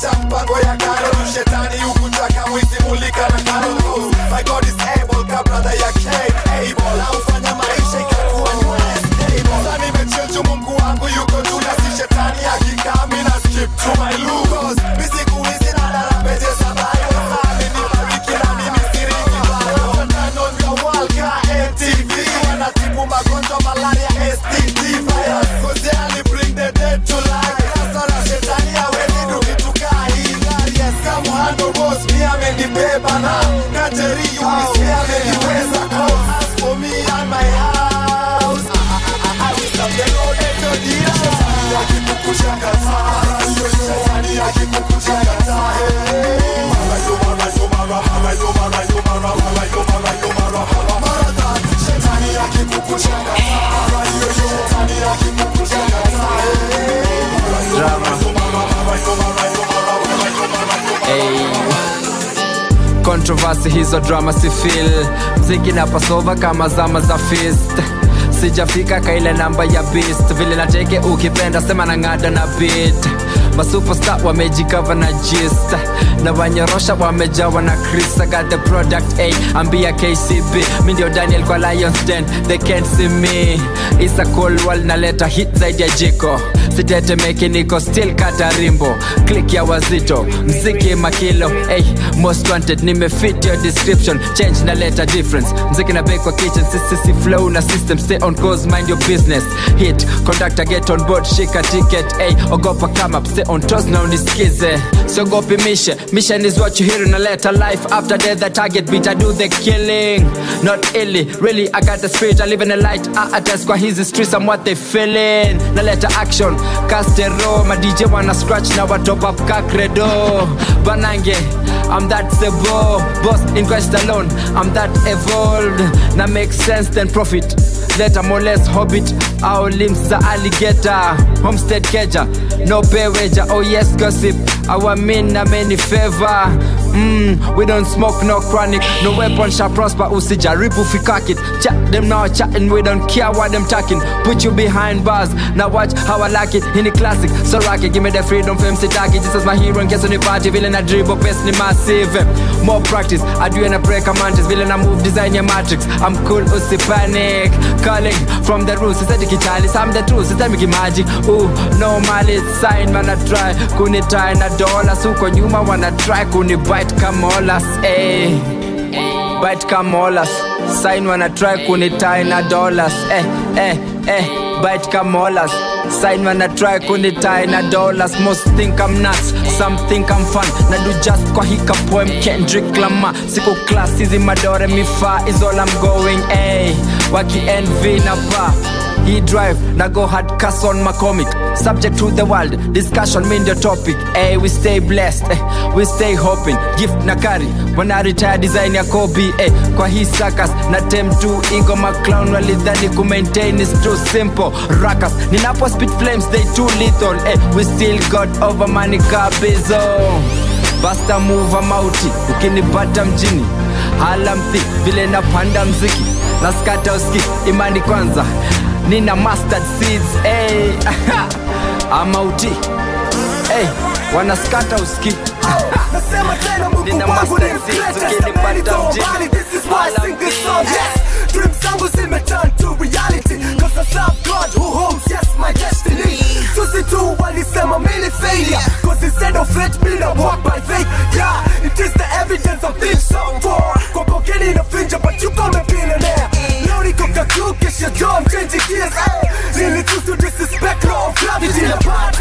Speaker 9: chapa
Speaker 11: kwa ya karo shetani huku taka mwizi mulika na karo surgery, you will see how many ways I come. As for me and my house, I, I, I, I will stop the road and the deal. Akikukushakata, yani akikukushakata. Mara yo mara yo mara, mara yo mara yo mara, mara yo mara yo mara, mara. Shetani
Speaker 30: akikukushakata. controversy hizo drama si feel mziki na pasova kama zama za fist sijafika kaile namba ya beast vile na teke ukipenda sema na ng'ada na bit masupersta wamejikava na gist na wanyorosha wamejawa na chris I got the product a eh, ambia kcb mi ndio daniel kwa lions den they can't see me isa colwal naleta hit zaidi ya jiko sitetemeki niko still kata rimbo ya wazito mziki makilo hey, most wanted nimefit your description change na leta difference mziki na bake kwa kitchen sisisi flow na system stay on cause mind your business hit conductor get on board shika ticket hey, ogopa come up stay on toes na unisikize siogopi mishe mission is what you hear na leta life after death the target beat I do the killing not illy really I got the spirit I live in the light I attest kwa hizi streets I'm what they feeling na leta action castero madj wana scratch na watopap kakredo banange I'm that sebo, boss in Christ alone. I'm that evolved. Now make sense then profit. Later more less hobbit. Our limbs are alligator. Homestead keja, no pay wager. Oh yes gossip. Our men are many favor mm, we don't smoke no chronic no weapon shall prosper usijaribu fikakit chat them now chatting we don't care what them talking put you behind bars now watch how i like it in the classic so rock it give me the freedom fame sitaki just as my hero nkesa nipati vile na dribble best ni massive eh, more practice adue na breaker mantis vile na move design ya matrix i'm cool usipanic calling from the roots sasa dikichali sam the truth sasa mikimaji ooh no malice sign man i try kunitai na dola suko nyuma wana try kunibai bite kamolas eh. bite kamolas sign wanatry kunitai na dollars eh, eh, eh. bite kamolas sign wanatry kunitai na dollars most think I'm nuts some think I'm fun na do just kwa hika poem Kendrick Lamar siko class hizi madore mifa is all I'm going eh. waki envy na pa e-drive na go hard cast on my comic subject to the world discussion mean the topic hey, we stay blessed hey, eh, we stay hoping gift na kari wanaretire design ya kobi hey, eh. kwa hii sakas na tem to igo maclown walidhani kumaintain is too simple rakas ninapo spit flames they too lethal hey, eh. we still got over money kabizo basta muva mauti ukinipata mjini hala mthi vile napanda mziki naskata uski imani kwanza nina mustard seeds hey. amauti hey. wanaskata uski nina mustard seeds ukinipata mjini Dreams
Speaker 11: i symbols in my turn to reality Cause I love God who holds, yes, my destiny Susie too, while it's a mini failure Cause instead of it, me not walk by faith Yeah, it is the evidence of this been so for Kwa pokeni na pinja, but you call me billionaire Lori kukakukish your jaw, I'm changing gears hey. Really choose to disrespect law of gravity It's
Speaker 31: in a part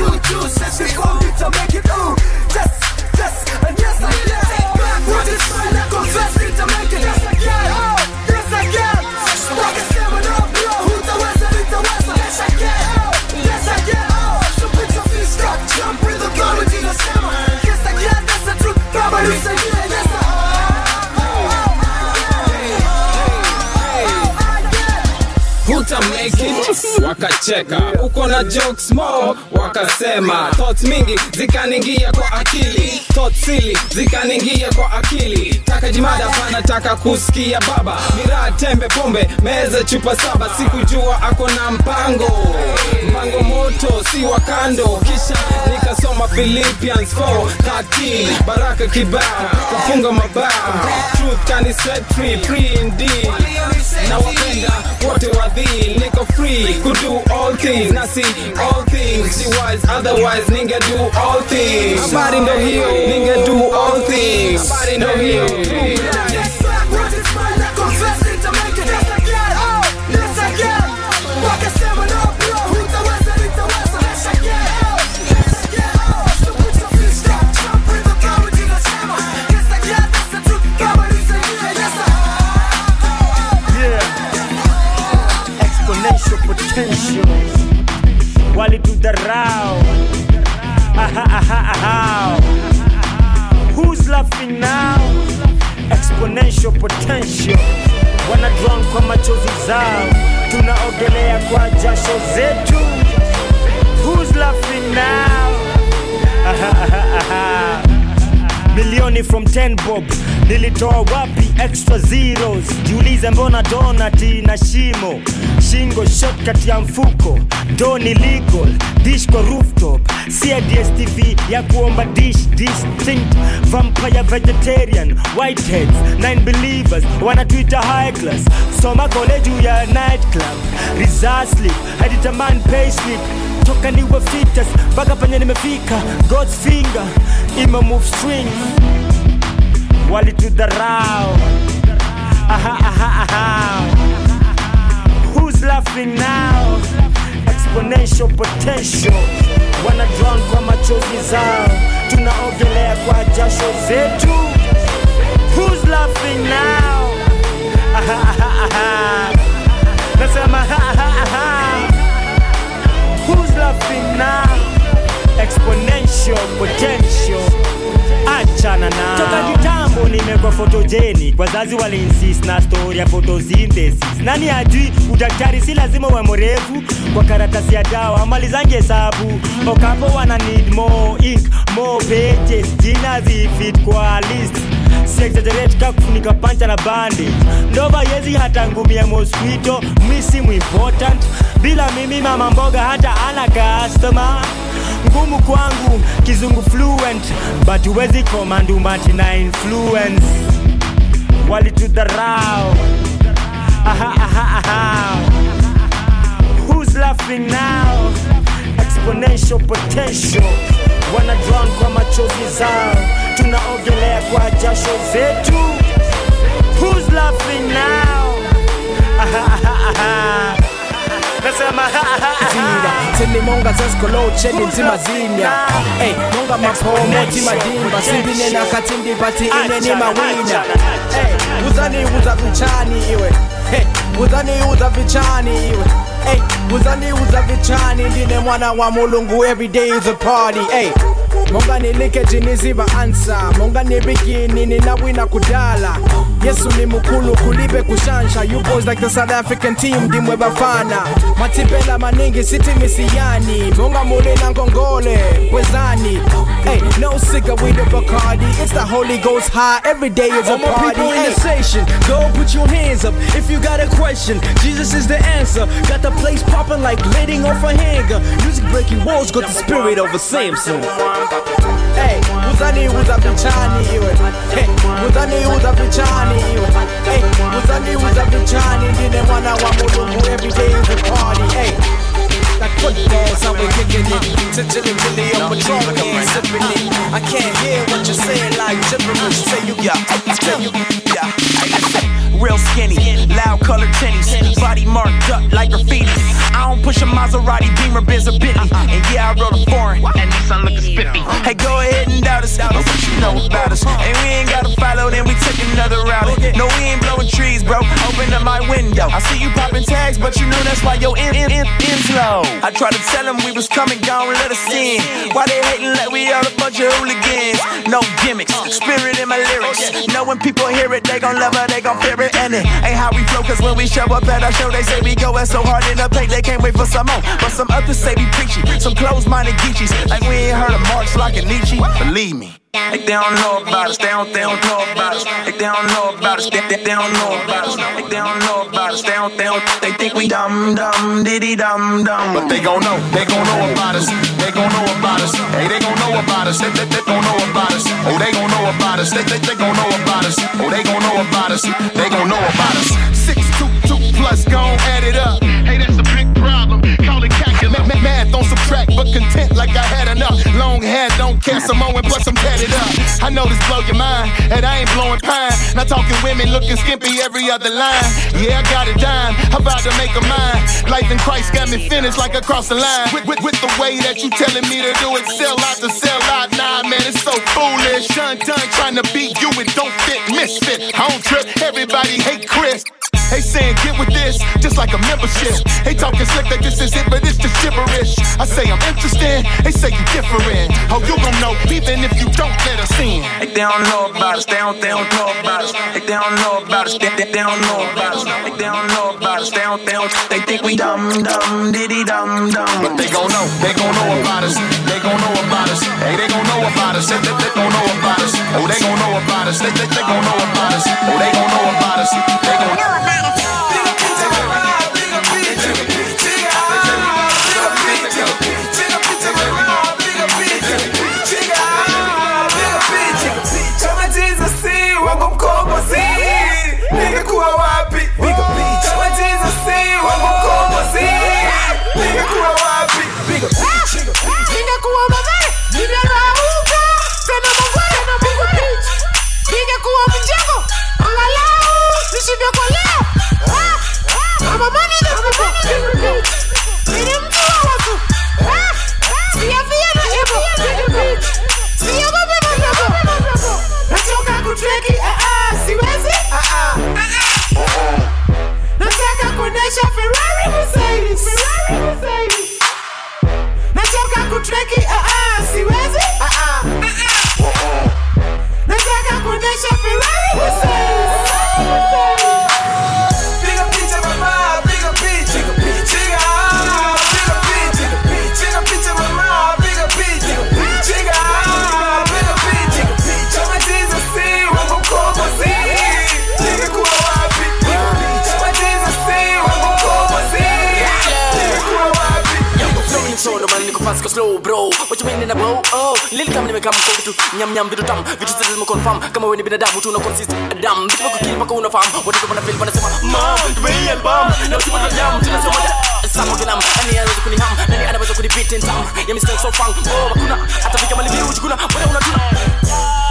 Speaker 31: wakacheka uko na jokes mo wakasema thoughts mingi zikaningia kwa akili thoughts sili zikaningia kwa akili taka jimada pana taka kusikia baba miraa tembe pombe meza chupa saba sikujua ako na mpango mpango moto si wa kando kisha nikasoma philippians 413 baraka kibaa kufunga mabaa truth kani set free free indeed nawapenda wote wadhii, niko free do all things na si all things si wise, otherwise ninge do all things. Habari ndo hiyo, ninge do all things. Habari ndo hiyo.
Speaker 5: around. Who's laughing now? Exponential potential. When I Wanadrunk kwa machozi zao, tunaogelea kwa jasho zetu. Who's laughing now? Ha ha ha ha. milioni from 10 bob nilitoa wapi extra zeros jiulize mbona donati na shimo shingo shot ya mfuko doni legal dishko rooftop sia dstv ya kuomba dish distinct vampire vegetarian whiteheads nine believers wanatwita high class soma kole juu ya night club rizaslip haditamani payslip toka niwe fitas mpaka penye nimefika. God's finger ime move swing, walitudharau Who's laughing now? Exponential potential, wana drown kwa machozi zao, tunaogelea kwa jasho zetu potential, potential. Achana na toka kitambo nimekuwa photogenic, wazazi waliinsist na story ya photosynthesis. Nani ajui udaktari si lazima uwe mrefu, kwa karatasi ya dawa malizange hesabu. Okapo wana need more ink, more pages, jina zifit kwa list siexaggerate ka na bandi ndova yezi hata ngumi mosquito misimu important bila mimi mama mboga hata ana customer ngumu kwangu kizungu fluent but huwezi command umati na influence walitudharau who's laughing now exponential potential wanadrown kwa machozi zao tunaogelea kwa jasho zetu who's laughing now aha, aha, aha. nasema
Speaker 22: jira thelima ungazazikolotsheli nzima zinya ey nongamaphomothi madimba sibine nakhathi ndibathi ineni mawina ey uzani uzavitshani iwe Hey, uzani uzavichani iwe Hey, uzani uzavichani ndine mwana wa mulungu every day is a party Hey, monga nilike jini ziba ansa monga nibikini ninawina kudala yesu ni mukulu kulibe kushansha you boys like the south african team ndimwe bafana matipela maningi sithi misiyani mungamuli ngongole, kwezani Hey, no cigar with the Bacardi. It's the Holy Ghost high. Every day is a
Speaker 26: All my People in the station, go put your hands up if you got a question. Jesus is the answer. Got the place popping like lighting off a hanger. Music breaking walls, got the spirit of a Samson.
Speaker 22: Muzani
Speaker 25: muzaniiudza pichani iwe uza bichani, iwe muzaniiudza pichani ndine mwana wa mulungu everyday is a party hey. Like footballs, how we kicking it. To Jilly Jilly on Patron, man, sipping it. I can't hear what you're saying, like gibberish. Say you, yeah, say you, yeah.
Speaker 22: Real skinny, loud colored tinnies, body marked up like graffiti. I don't push a Maserati, Beamer, Benz, or Bentley. And yeah, I rode a foreign, and least I'm looking spiffy. Hey, go ahead and doubt us. them we was coming, going. gimmicks. Spirit in my lyrics. Know when people hear it, they gon' love it, they gon' fear it. And it ain't how we flow, cause when we show up at our show, they say we goin' so hard in the paint, they can't wait for some more. But some others say we preachy, some closed-minded geechies. Like we ain't heard of Marx like a Nietzsche. Believe me. Like they don't know about us, they don't, they don't know about us. Like they don't know about us, they, they, they don't know about us. Like they don't know about us, they don't, they don't. They think we dumb, dumb, diddy, dumb, dumb.
Speaker 32: But they gon' know, they gon' know about us, they gon' know about us. Hey, they gon' know about us us. They, they, they gon' know about us. Oh, they gon' know about us. They, they, they gon' know about us. Oh, they gon' know about us. They gon' know about us. Six, two, two plus, gon' add it up. track, but content like I had enough. Long hair, don't care, Samoan, plus I'm tatted up. I know this blow your mind, and I ain't blowing pine. Not talking women looking skimpy every other line. Yeah, I got a dime, about to make a mine. Life in Christ got me finished like across the line. With, with, with the way that you telling me to do it, sell out to sell out. Nah, man, it's so foolish. Shun done trying to beat you, and don't fit. Misfit, I don't trip. Everybody hate Chris. They saying get with this, just like a membership. They talking slick that this is it, but it's just gibberish. I say I'm interested, they say you different. Oh, you gon' know even if you don't let us in.
Speaker 22: they don't know about us, they don't, they don't know about us. they don't know about us, they, they, they don't know about us. they don't know about us, they don't, they don't. They think we dumb, dumb, diddy dumb, dumb.
Speaker 32: But they gon' know, they gon' know about us. They gon' know about us. Hey, they gon' know about us. They, they, they gon' know about us. Oh, they gon' know about us. They, they, they gon' know about us. Oh, they gon' know about us. They gon' know about us.
Speaker 33: money,
Speaker 34: that's my money, that's my money. unaonekana mkovitu nyamnyam vitu tam vitu zilizimu confirm kama wewe ni binadamu tu una consist adam vitu vya kukili mpaka unafahamu watoto wana feel wanasema mom tumei album na usipo tunajam tunasoma sana kilam nani yaani anaweza kuniham nani anaweza kunipita tam ya mistake so fun oh hakuna hata vika mali vile uchukuna bora unatuna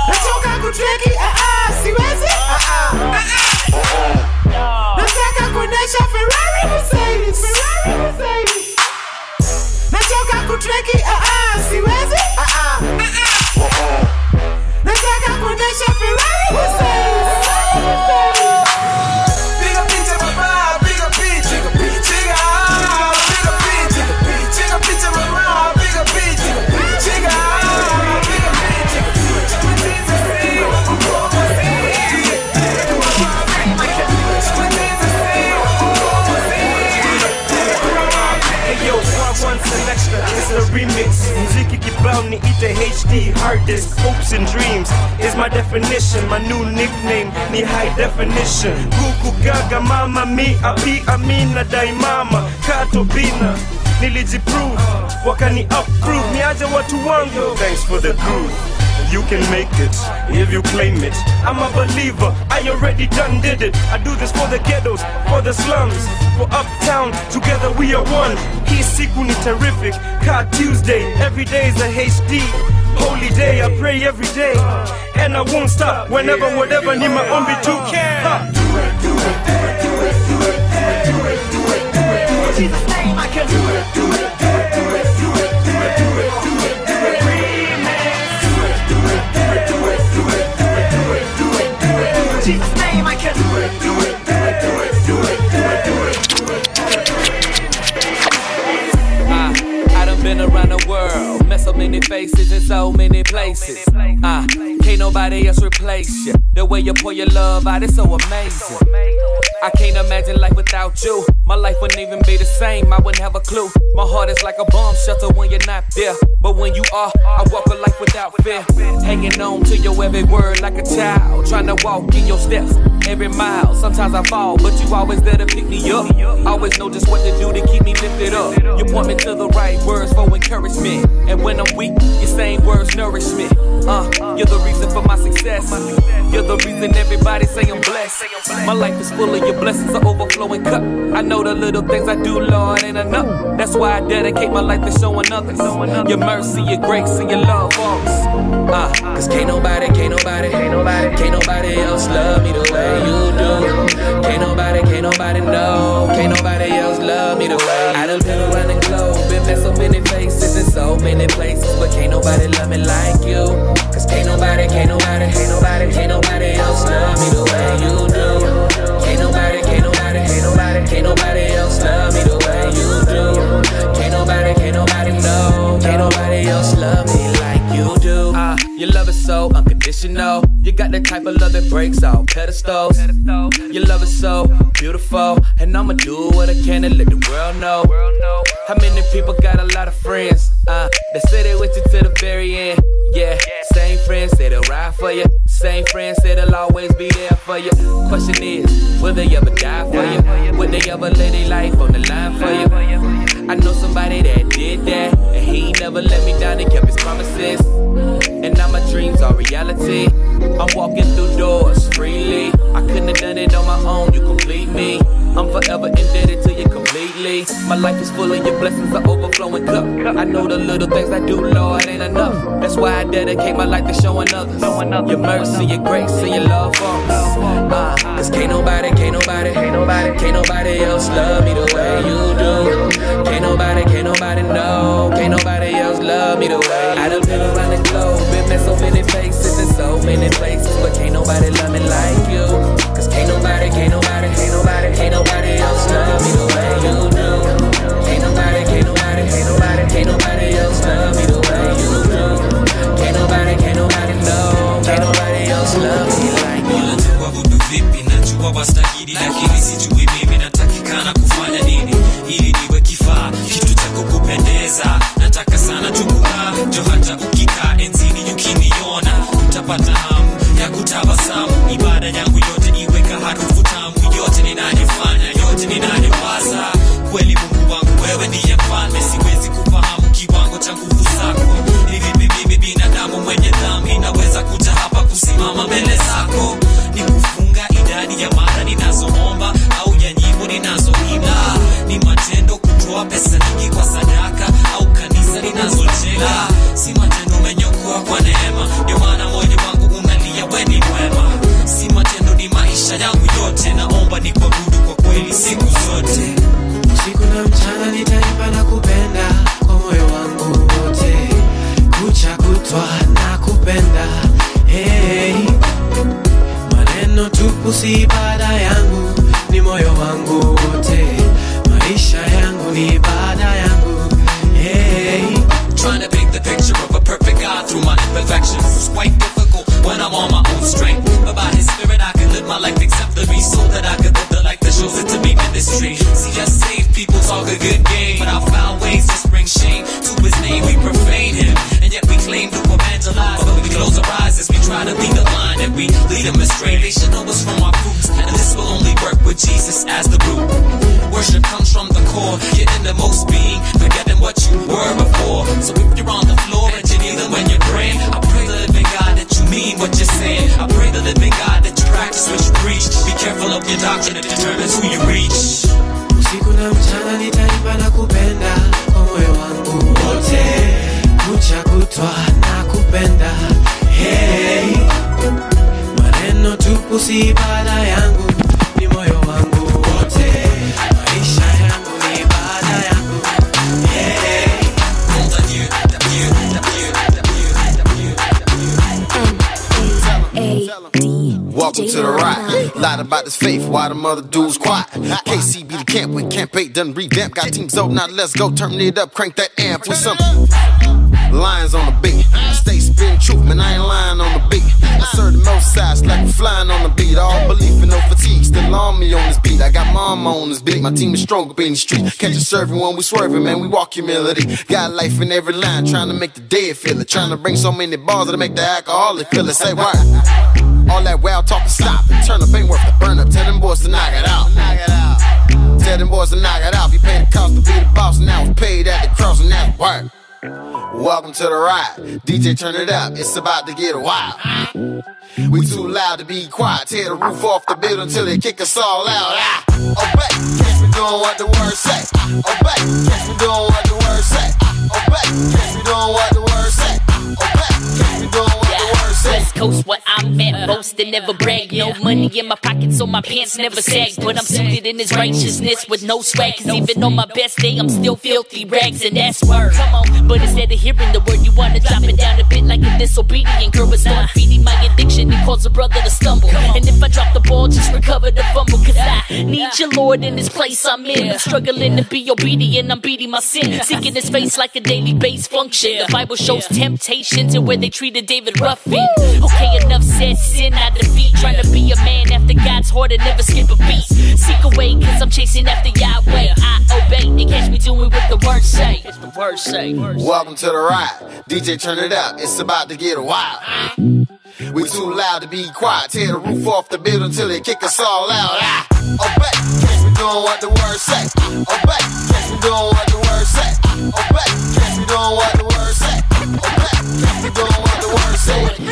Speaker 33: Nataka kutreki ah ah siwezi ah ah, ah, ah ah Nataka kuonesha Ferrari Mercedes Ferrari Mercedes Nataka kutreki ah ah siwezi ah ah Por deixar Ferrari
Speaker 35: vocês. brown to eat the HD hardest. Hopes and dreams is my definition. My new nickname, ni high definition. Gugu gaga mama mi abi amina daimama kato bina nilijiprove wakani approve niaje watu wangu thanks for the groove You can make it if you claim it. I'm a believer, I already done did it. I do this for the ghettos, for the slums, for uptown. Together we are one. He's sequel terrific. God Tuesday, every day is a HD. Holy day, I pray every day. And I won't stop whenever, whatever, need my own be too care. Do it, do it, do it, do it, do it, do it, do it, do it. Do it, I can do it, do it. Jesus' name, I can do it, do it,
Speaker 28: I done been around the world, met so many faces in so many places. Uh, can't nobody else replace you. The way you pour your love out is so amazing. I can't imagine life without you. My life wouldn't even be the same. I wouldn't have a clue. My heart is like a bomb shelter when you're not there. But when you are, I walk a life without fear. Hanging on to your every word like a child. Trying to walk in your steps every mile. Sometimes I fall, but you always there to pick me up. Always know just what to do to keep me lifted up. You point me to the right words for encouragement. And when I'm weak, your same words nourish me. Uh, you're the reason for my success. You're the reason everybody say I'm blessed. My life is full of your blessings, an overflowing cup. I know the little things I do, Lord, ain't enough. That's why I dedicate my life to showing others. Your mercy, your grace, and your love folks. us. Uh, cause can't nobody, can't nobody, can't nobody, can't nobody else love me the way you do. Can't nobody, can't nobody know. Can't nobody else love me the way. I done been around the globe, been met so many faces so many places, but can't nobody love me like you. Cause can't nobody, can't nobody, can't nobody, can't nobody else love me the way you do. Can't nobody, can't nobody, can't nobody, can't nobody else love me the way you do. Can't nobody, can't nobody, no, can't nobody else love me. Your love is so unconditional. You got that type of love that breaks all pedestals. Your love is so beautiful. And I'ma do what I can to let the world know. How many people got a lot of friends? Uh, they say they with you to the very end. Yeah, same friends say they'll ride for you. Same friends say they'll always be there for you. Question is, will they ever die for you? Would they ever lay their life on the line for you? I know somebody that did that, and he never let me down and kept his promises. And I'm now my dreams are reality. I'm walking through doors freely. I couldn't have done it on my own, you complete me. I'm forever indebted to you completely. My life is full of your blessings, an overflowing cup. I know the little things I do, Lord, ain't enough. That's why I dedicate my life to showing others your mercy, your grace, and your love for us. Uh, ah, Cause can't nobody, can't nobody, can't nobody, else love me the way you do. Can't nobody, can't nobody know, can't nobody else love me the way I don't done been around the globe many faces and so many places, but can't nobody love me like you. Cause can't nobody
Speaker 36: why? KC be the camp when Camp 8 done revamp. Got teams open now let's go. Turn it up, crank that amp with some lines on the beat. stay spin truth, man, I ain't lying on the beat. I serve the most sides like we flying on the beat. All belief and no fatigue, still on me on this beat. I got mama on this beat, my team is stronger being the street. Catch a serving when we swerving, man, we walk humility. Got life in every line, trying to make the dead feel it. Trying to bring so many balls that make the alcoholic feel it. Say why? All that wow talking stop. and Turn up ain't worth the burn up. Tell them boys to knock it out. Tell them boys to knock it out. You paid the cost to be the boss, and now it's paid at the cross, and that's work. Welcome to the ride. DJ, turn it up. It's about to get wild. We too loud to be quiet. Tear the roof off the building until they kick us all out. Ah, obey. Catch me doing what the words say. Obey. Catch me doing what the words say. Obey. Catch me doing what the words say.
Speaker 37: Obey. Coast, what I'm at. Boasting, never brag. No money in my pocket, so my pants never sag. But I'm suited in his righteousness with no swag. Cause even on my best day, I'm still filthy rags, and that's word. Come on, but instead of hearing the word, you wanna drop it down a bit like a disobedient girl. But not feeding my addiction, it caused a brother to stumble. And if I drop the ball, just recover the fumble. Cause I need your Lord in this place I'm in. I'm struggling to be obedient, I'm beating my sin. Seeking his face like a daily base function. The Bible shows temptations and where they treated David Ruffin. Okay, enough said, sin out the Trying to be a man after God's heart and never skip a beat. Seek away, cause I'm chasing after Yahweh. I obey, they catch me doing what the word say. What the word say.
Speaker 36: Welcome to the ride. DJ, turn it up. It's about to get wild. We too loud to be quiet. Tear the roof off the building till they kick us all out. I obey, catch me doing what the word say. Obey, catch me doing what the word say. Obey, catch me doing what the word say. Obey.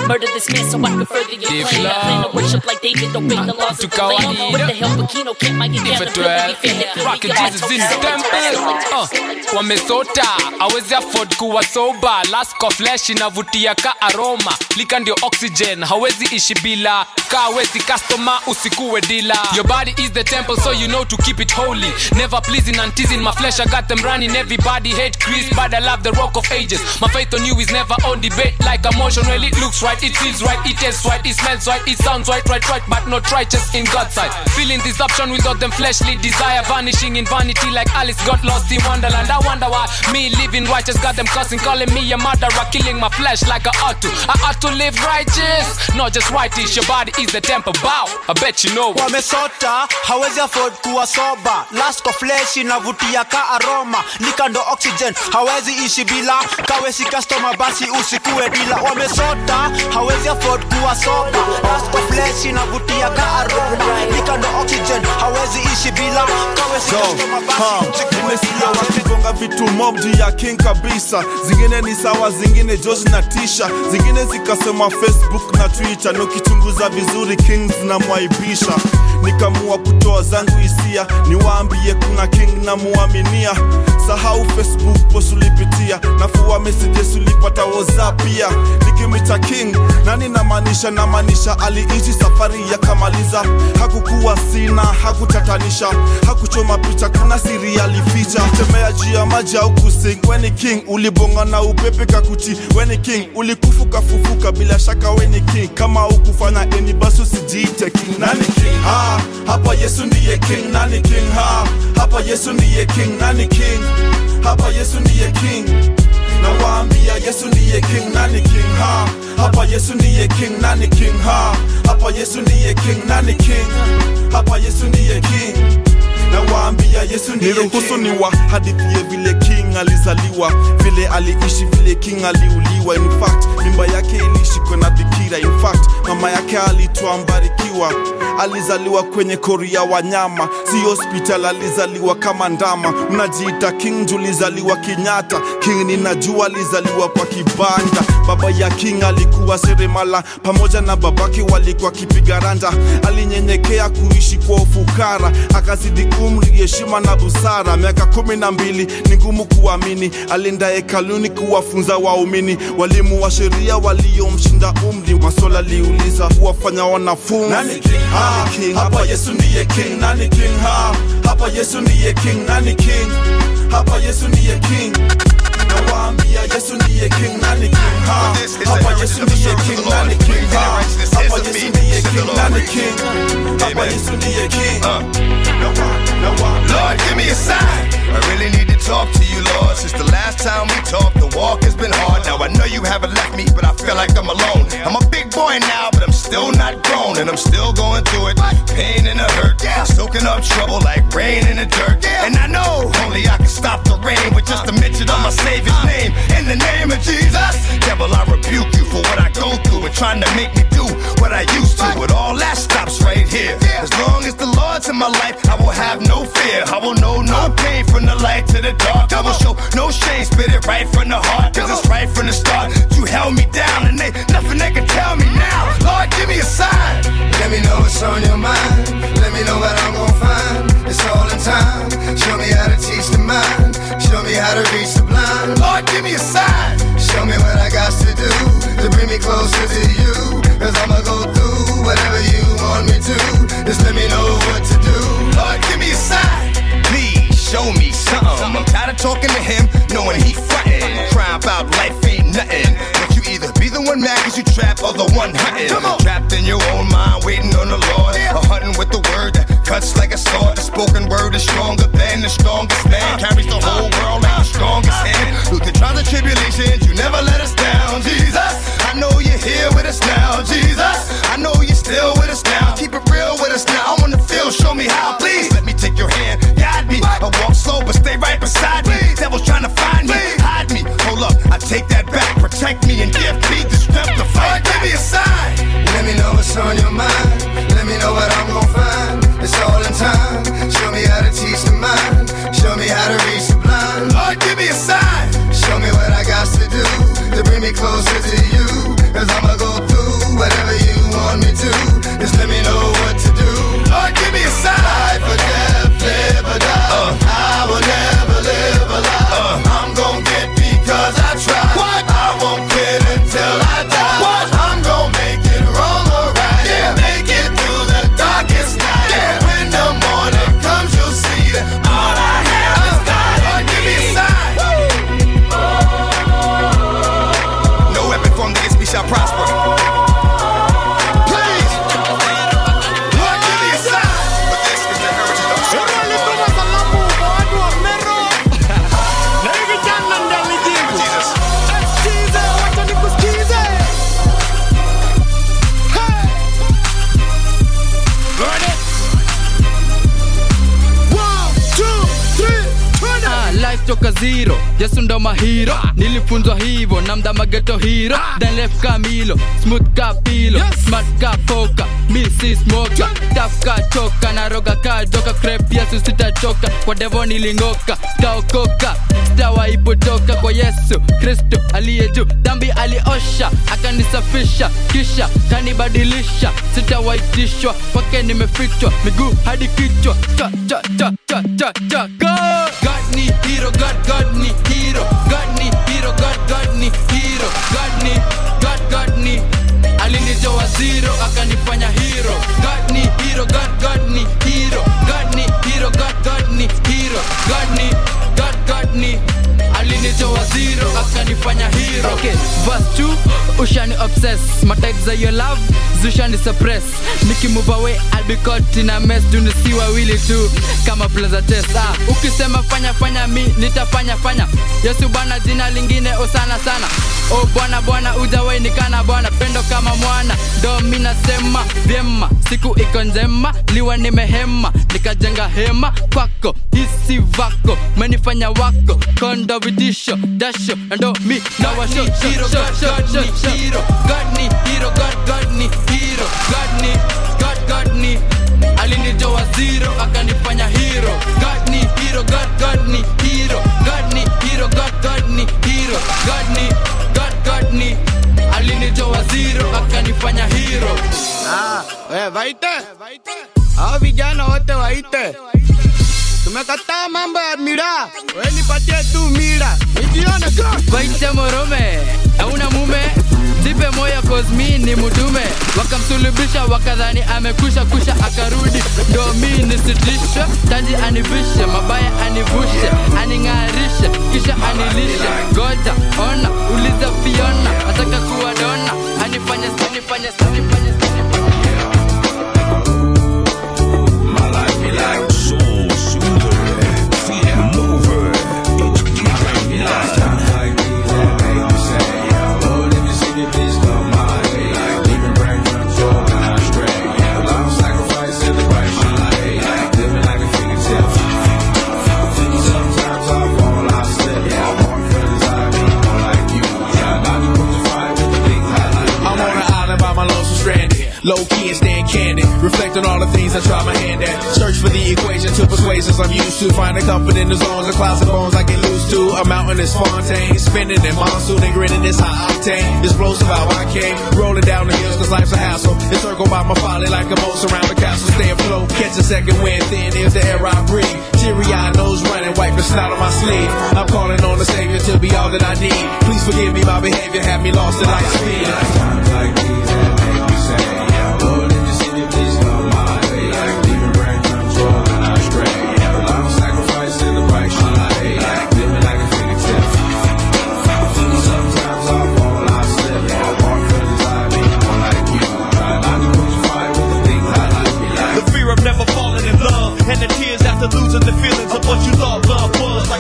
Speaker 37: Murder this man so I can further your plan. I plan to worship like David, obey the laws of the land. With the help of Kino, can't my evangelist be Rock
Speaker 9: Rocket Jesus in the temple. Uh, Wamesota, awezi afford kuwa soba. Last of flesh inavutia ka aroma. Lika ndio oxygen, hawezi ishi bila. Kawezi customer, usikuwe dealer. Your body is the temple so you know to keep it holy. Never pleasing and teasing my flesh, I got them running. Everybody hate Chris, but I love the rock of ages. My faith on you is never on debate like emotionally it looks right, it feels right, it tastes right, it smells right, it sounds right, right, right, but not righteous in God's sight. Feeling deception without them fleshly desire, vanishing in vanity like Alice got lost in Wonderland. I wonder why me living righteous got them cussing, calling me a murderer, killing my flesh like I ought to. I ought to live righteous, not just righteous. Your body is the temple bow. I bet you know.
Speaker 22: Wamesota your food kuwa soba, last of flesh inavutia ka aroma, nikando oxygen it ishi bila kawesi customer, basi usikuwe bila wamesota nyota hawezi afford kuwa soda rasco flesh inavutia ka nika ndo oxygen hawezi ishi bila
Speaker 38: kawe wakigonga vitu mobji ya king kabisa zingine ni sawa zingine george na tisha zingine zikasema facebook na twitter nikichunguza vizuri kings na nikamua kutoa zangu hisia niwaambie kuna king namuaminia sahau facebook posulipitia nafua messages ulipata whatsapp pia kumwita king nani namaanisha namaanisha aliishi safari yakamaliza hakukuwa sina hakutatanisha hakuchoma picha kuna siri alificha tembea juu ya maji au kusing weni king ulibonga na upepe kakuti weni king ulikufu kafufuka bila shaka weni king kama ukufanya eni basi usijiite king nani king ha hapa yesu ndiye king nani king ha hapa yesu ndiye king nani king hapa yesu ndiye king nawaambia yesu ndiye king nani king ha hapa yesu ndiye king nani king ha hapa yesu ndiye king nani king hapa yesu ndiye king nawaambia Yesu ndiye niruhusuniwa hadithie vile King alizaliwa, vile aliishi, vile King aliuliwa. In fact nyumba yake ilishikwa na bikira. In fact mama yake alitwa Mbarikiwa. Alizaliwa kwenye kori ya wanyama, si hospital. Alizaliwa kama ndama. Mnajiita King, tulizaliwa Kenyatta. King ninajua alizaliwa kwa kibanda. Baba ya King alikuwa seremala, pamoja na babake walikuwa kipiga randa. Alinyenyekea kuishi kwa ufukara, akazidi umri, heshima na busara. Miaka kumi na mbili ni ngumu kuamini, alinda hekaluni kuwafunza waumini, walimu wa sheria waliomshinda umri. Maswala aliuliza huwafanya wanafunzi
Speaker 3: nani king ha, hapa Yesu ndiye king nani king ha, hapa Yesu ndiye king nani king hapa Yesu ndiye king nawaambia Yesu ndiye king nani king ha, hapa Yesu ndiye king nani king ha, hapa Yesu ndiye king nani king hapa Yesu ndiye king nawaambia
Speaker 32: Lord, give me a sign. I really need to talk to you, Lord. Since the last time we talked, the walk has been hard. Now I know you haven't left me, but I feel like I'm alone. I'm a big boy now, but I'm still not grown, and I'm still going through it. Pain and a hurt, yeah. soaking up trouble like rain in the dirt. Yeah. And I know only I can stop the rain with just a mention of my Savior's name. In the name of Jesus, devil, I rebuke you for what I go through and trying to make me do what I used to. But all that stops right here. As long to my life, I will have no fear. I will know no pain from the light to the dark. I will show no shame, spit it right from the heart. Cause it's right from the start. You held me down, and they nothing they can tell me now. Lord, give me a sign.
Speaker 39: Let me know what's on your mind. Let me know what I'm gonna find. It's all in time. Show me how to teach the mind. Show me how to reach the blind.
Speaker 32: Lord, give me a sign.
Speaker 39: Show me what I got to do to bring me closer to you. Cause I'ma go through whatever you want me to. Just let me know what to
Speaker 32: me a sign. Please show me something. I'm tired of talking to him, knowing he frontin'. Crying about life ain't nothing. But you either be the one mad cause you trapped, or the one hunting. Come on. Trapped in your own mind, waiting on the Lord. Yeah. Or hunting with the word that cuts like a sword. The spoken word is stronger than the strongest man. Uh. Carries the whole uh. world like the strongest uh. hand. Through the trials and tribulations, you never let us down, Jesus. I know you're here with us now, Jesus. I know you're still with us now. Keep it real with us now. I wanna feel, show me how, please. I walk slow, but stay right beside me. Devil's trying to find me, hide me. Hold up, I take that back. Protect me and give me the strength to fight. Give me a sign.
Speaker 39: Let me know what's on your mind. Let me know what I
Speaker 30: zero Yesu ndo mahiro ah. nilifunzwa hivo na mdamageto hiro danlef ah. kamilo smooth kapilo smart kapoka misi taf kachoka naroga kadoka krep yesu sitachoka kwa devo nilingoka kaokoka dawa kwa yesu kristo aliye dhambi aliosha akanisafisha kisha kanibadilisha sitawaitishwa kwake nimefichwa miguu hadi kichwa cha cha cha cha cha cha go hero god god ni hero god ni hero god god ni hero god ni god god ni alinitoa zero akanifanya hero god ni hero god god ni hero god ni hero god god ni hero god ni god god ni hero nicho waziro akanifanya hero okay. verse 2 ushani obsess matype za your love zushani suppress nikimove away I'll be caught in a mess dunisi wawili tu kama plaza test ah, ukisema fanya fanya mi nitafanya fanya yesu bwana jina lingine osana oh, sana oh bwana bwana ujawai nikana bwana pendo kama mwana ndo mi nasema vyema siku iko njema liwa nimehema nikajenga hema kwako hisi vako menifanya wako kondovidish this your, and don't me. Now I shut, hero, shut, shut, shut, hero, got me, hero, got, got me, hero, got me, got, got akanifanya hero, got hero, got, got hero, got hero, got, got hero, got me, got, got me. Alinitoa zero akanifanya hero.
Speaker 22: Ah, eh, wewe vaite, hao vijana wote waite tumekataa mambo ya miraa, wewe nipatie tu mira nijione
Speaker 30: kwaita Morome hauna mume Nipe moyo Cosmi ni mudume, wakamsulubisha wakadhani amekusha kusha, akarudi ndo mi nisitishe taji anivishe, mabaya anivushe, aning'arishe, kisha anilishe. Goja ona, uliza Fiona, nataka kuwa dona, anifanye anifanye anifanye
Speaker 40: To find a comfort in the zones the closet bones I get used to. A mountain is Fontaine, spinning in monsoon and grinning is high octane. Explosive how I came, rolling down the hills cause life's a hassle. Encircled by my folly like a moat around the castle. Stay afloat, catch a second wind, thin is the air I breathe. Teary eyed nose running, white the snot on my sleeve. I'm calling on the Savior to be all that I need. Please forgive me my behavior, have me lost in light speed.
Speaker 12: Like,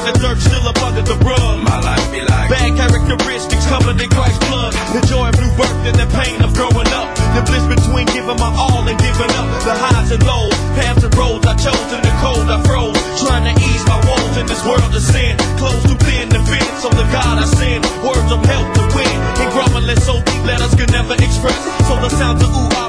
Speaker 12: the dirt still up under the rug. My life be like bad characteristics covered in Christ's blood. The joy of new birth and the pain of growing up. The bliss between giving my all and giving up. The highs and lows, paths and roads I chose in the cold I froze. Trying to ease my woes in this world of sin. Close to thin the fence so the God I send. Words of help to win. And groveling so deep, letters could never express. So the sounds of ooh,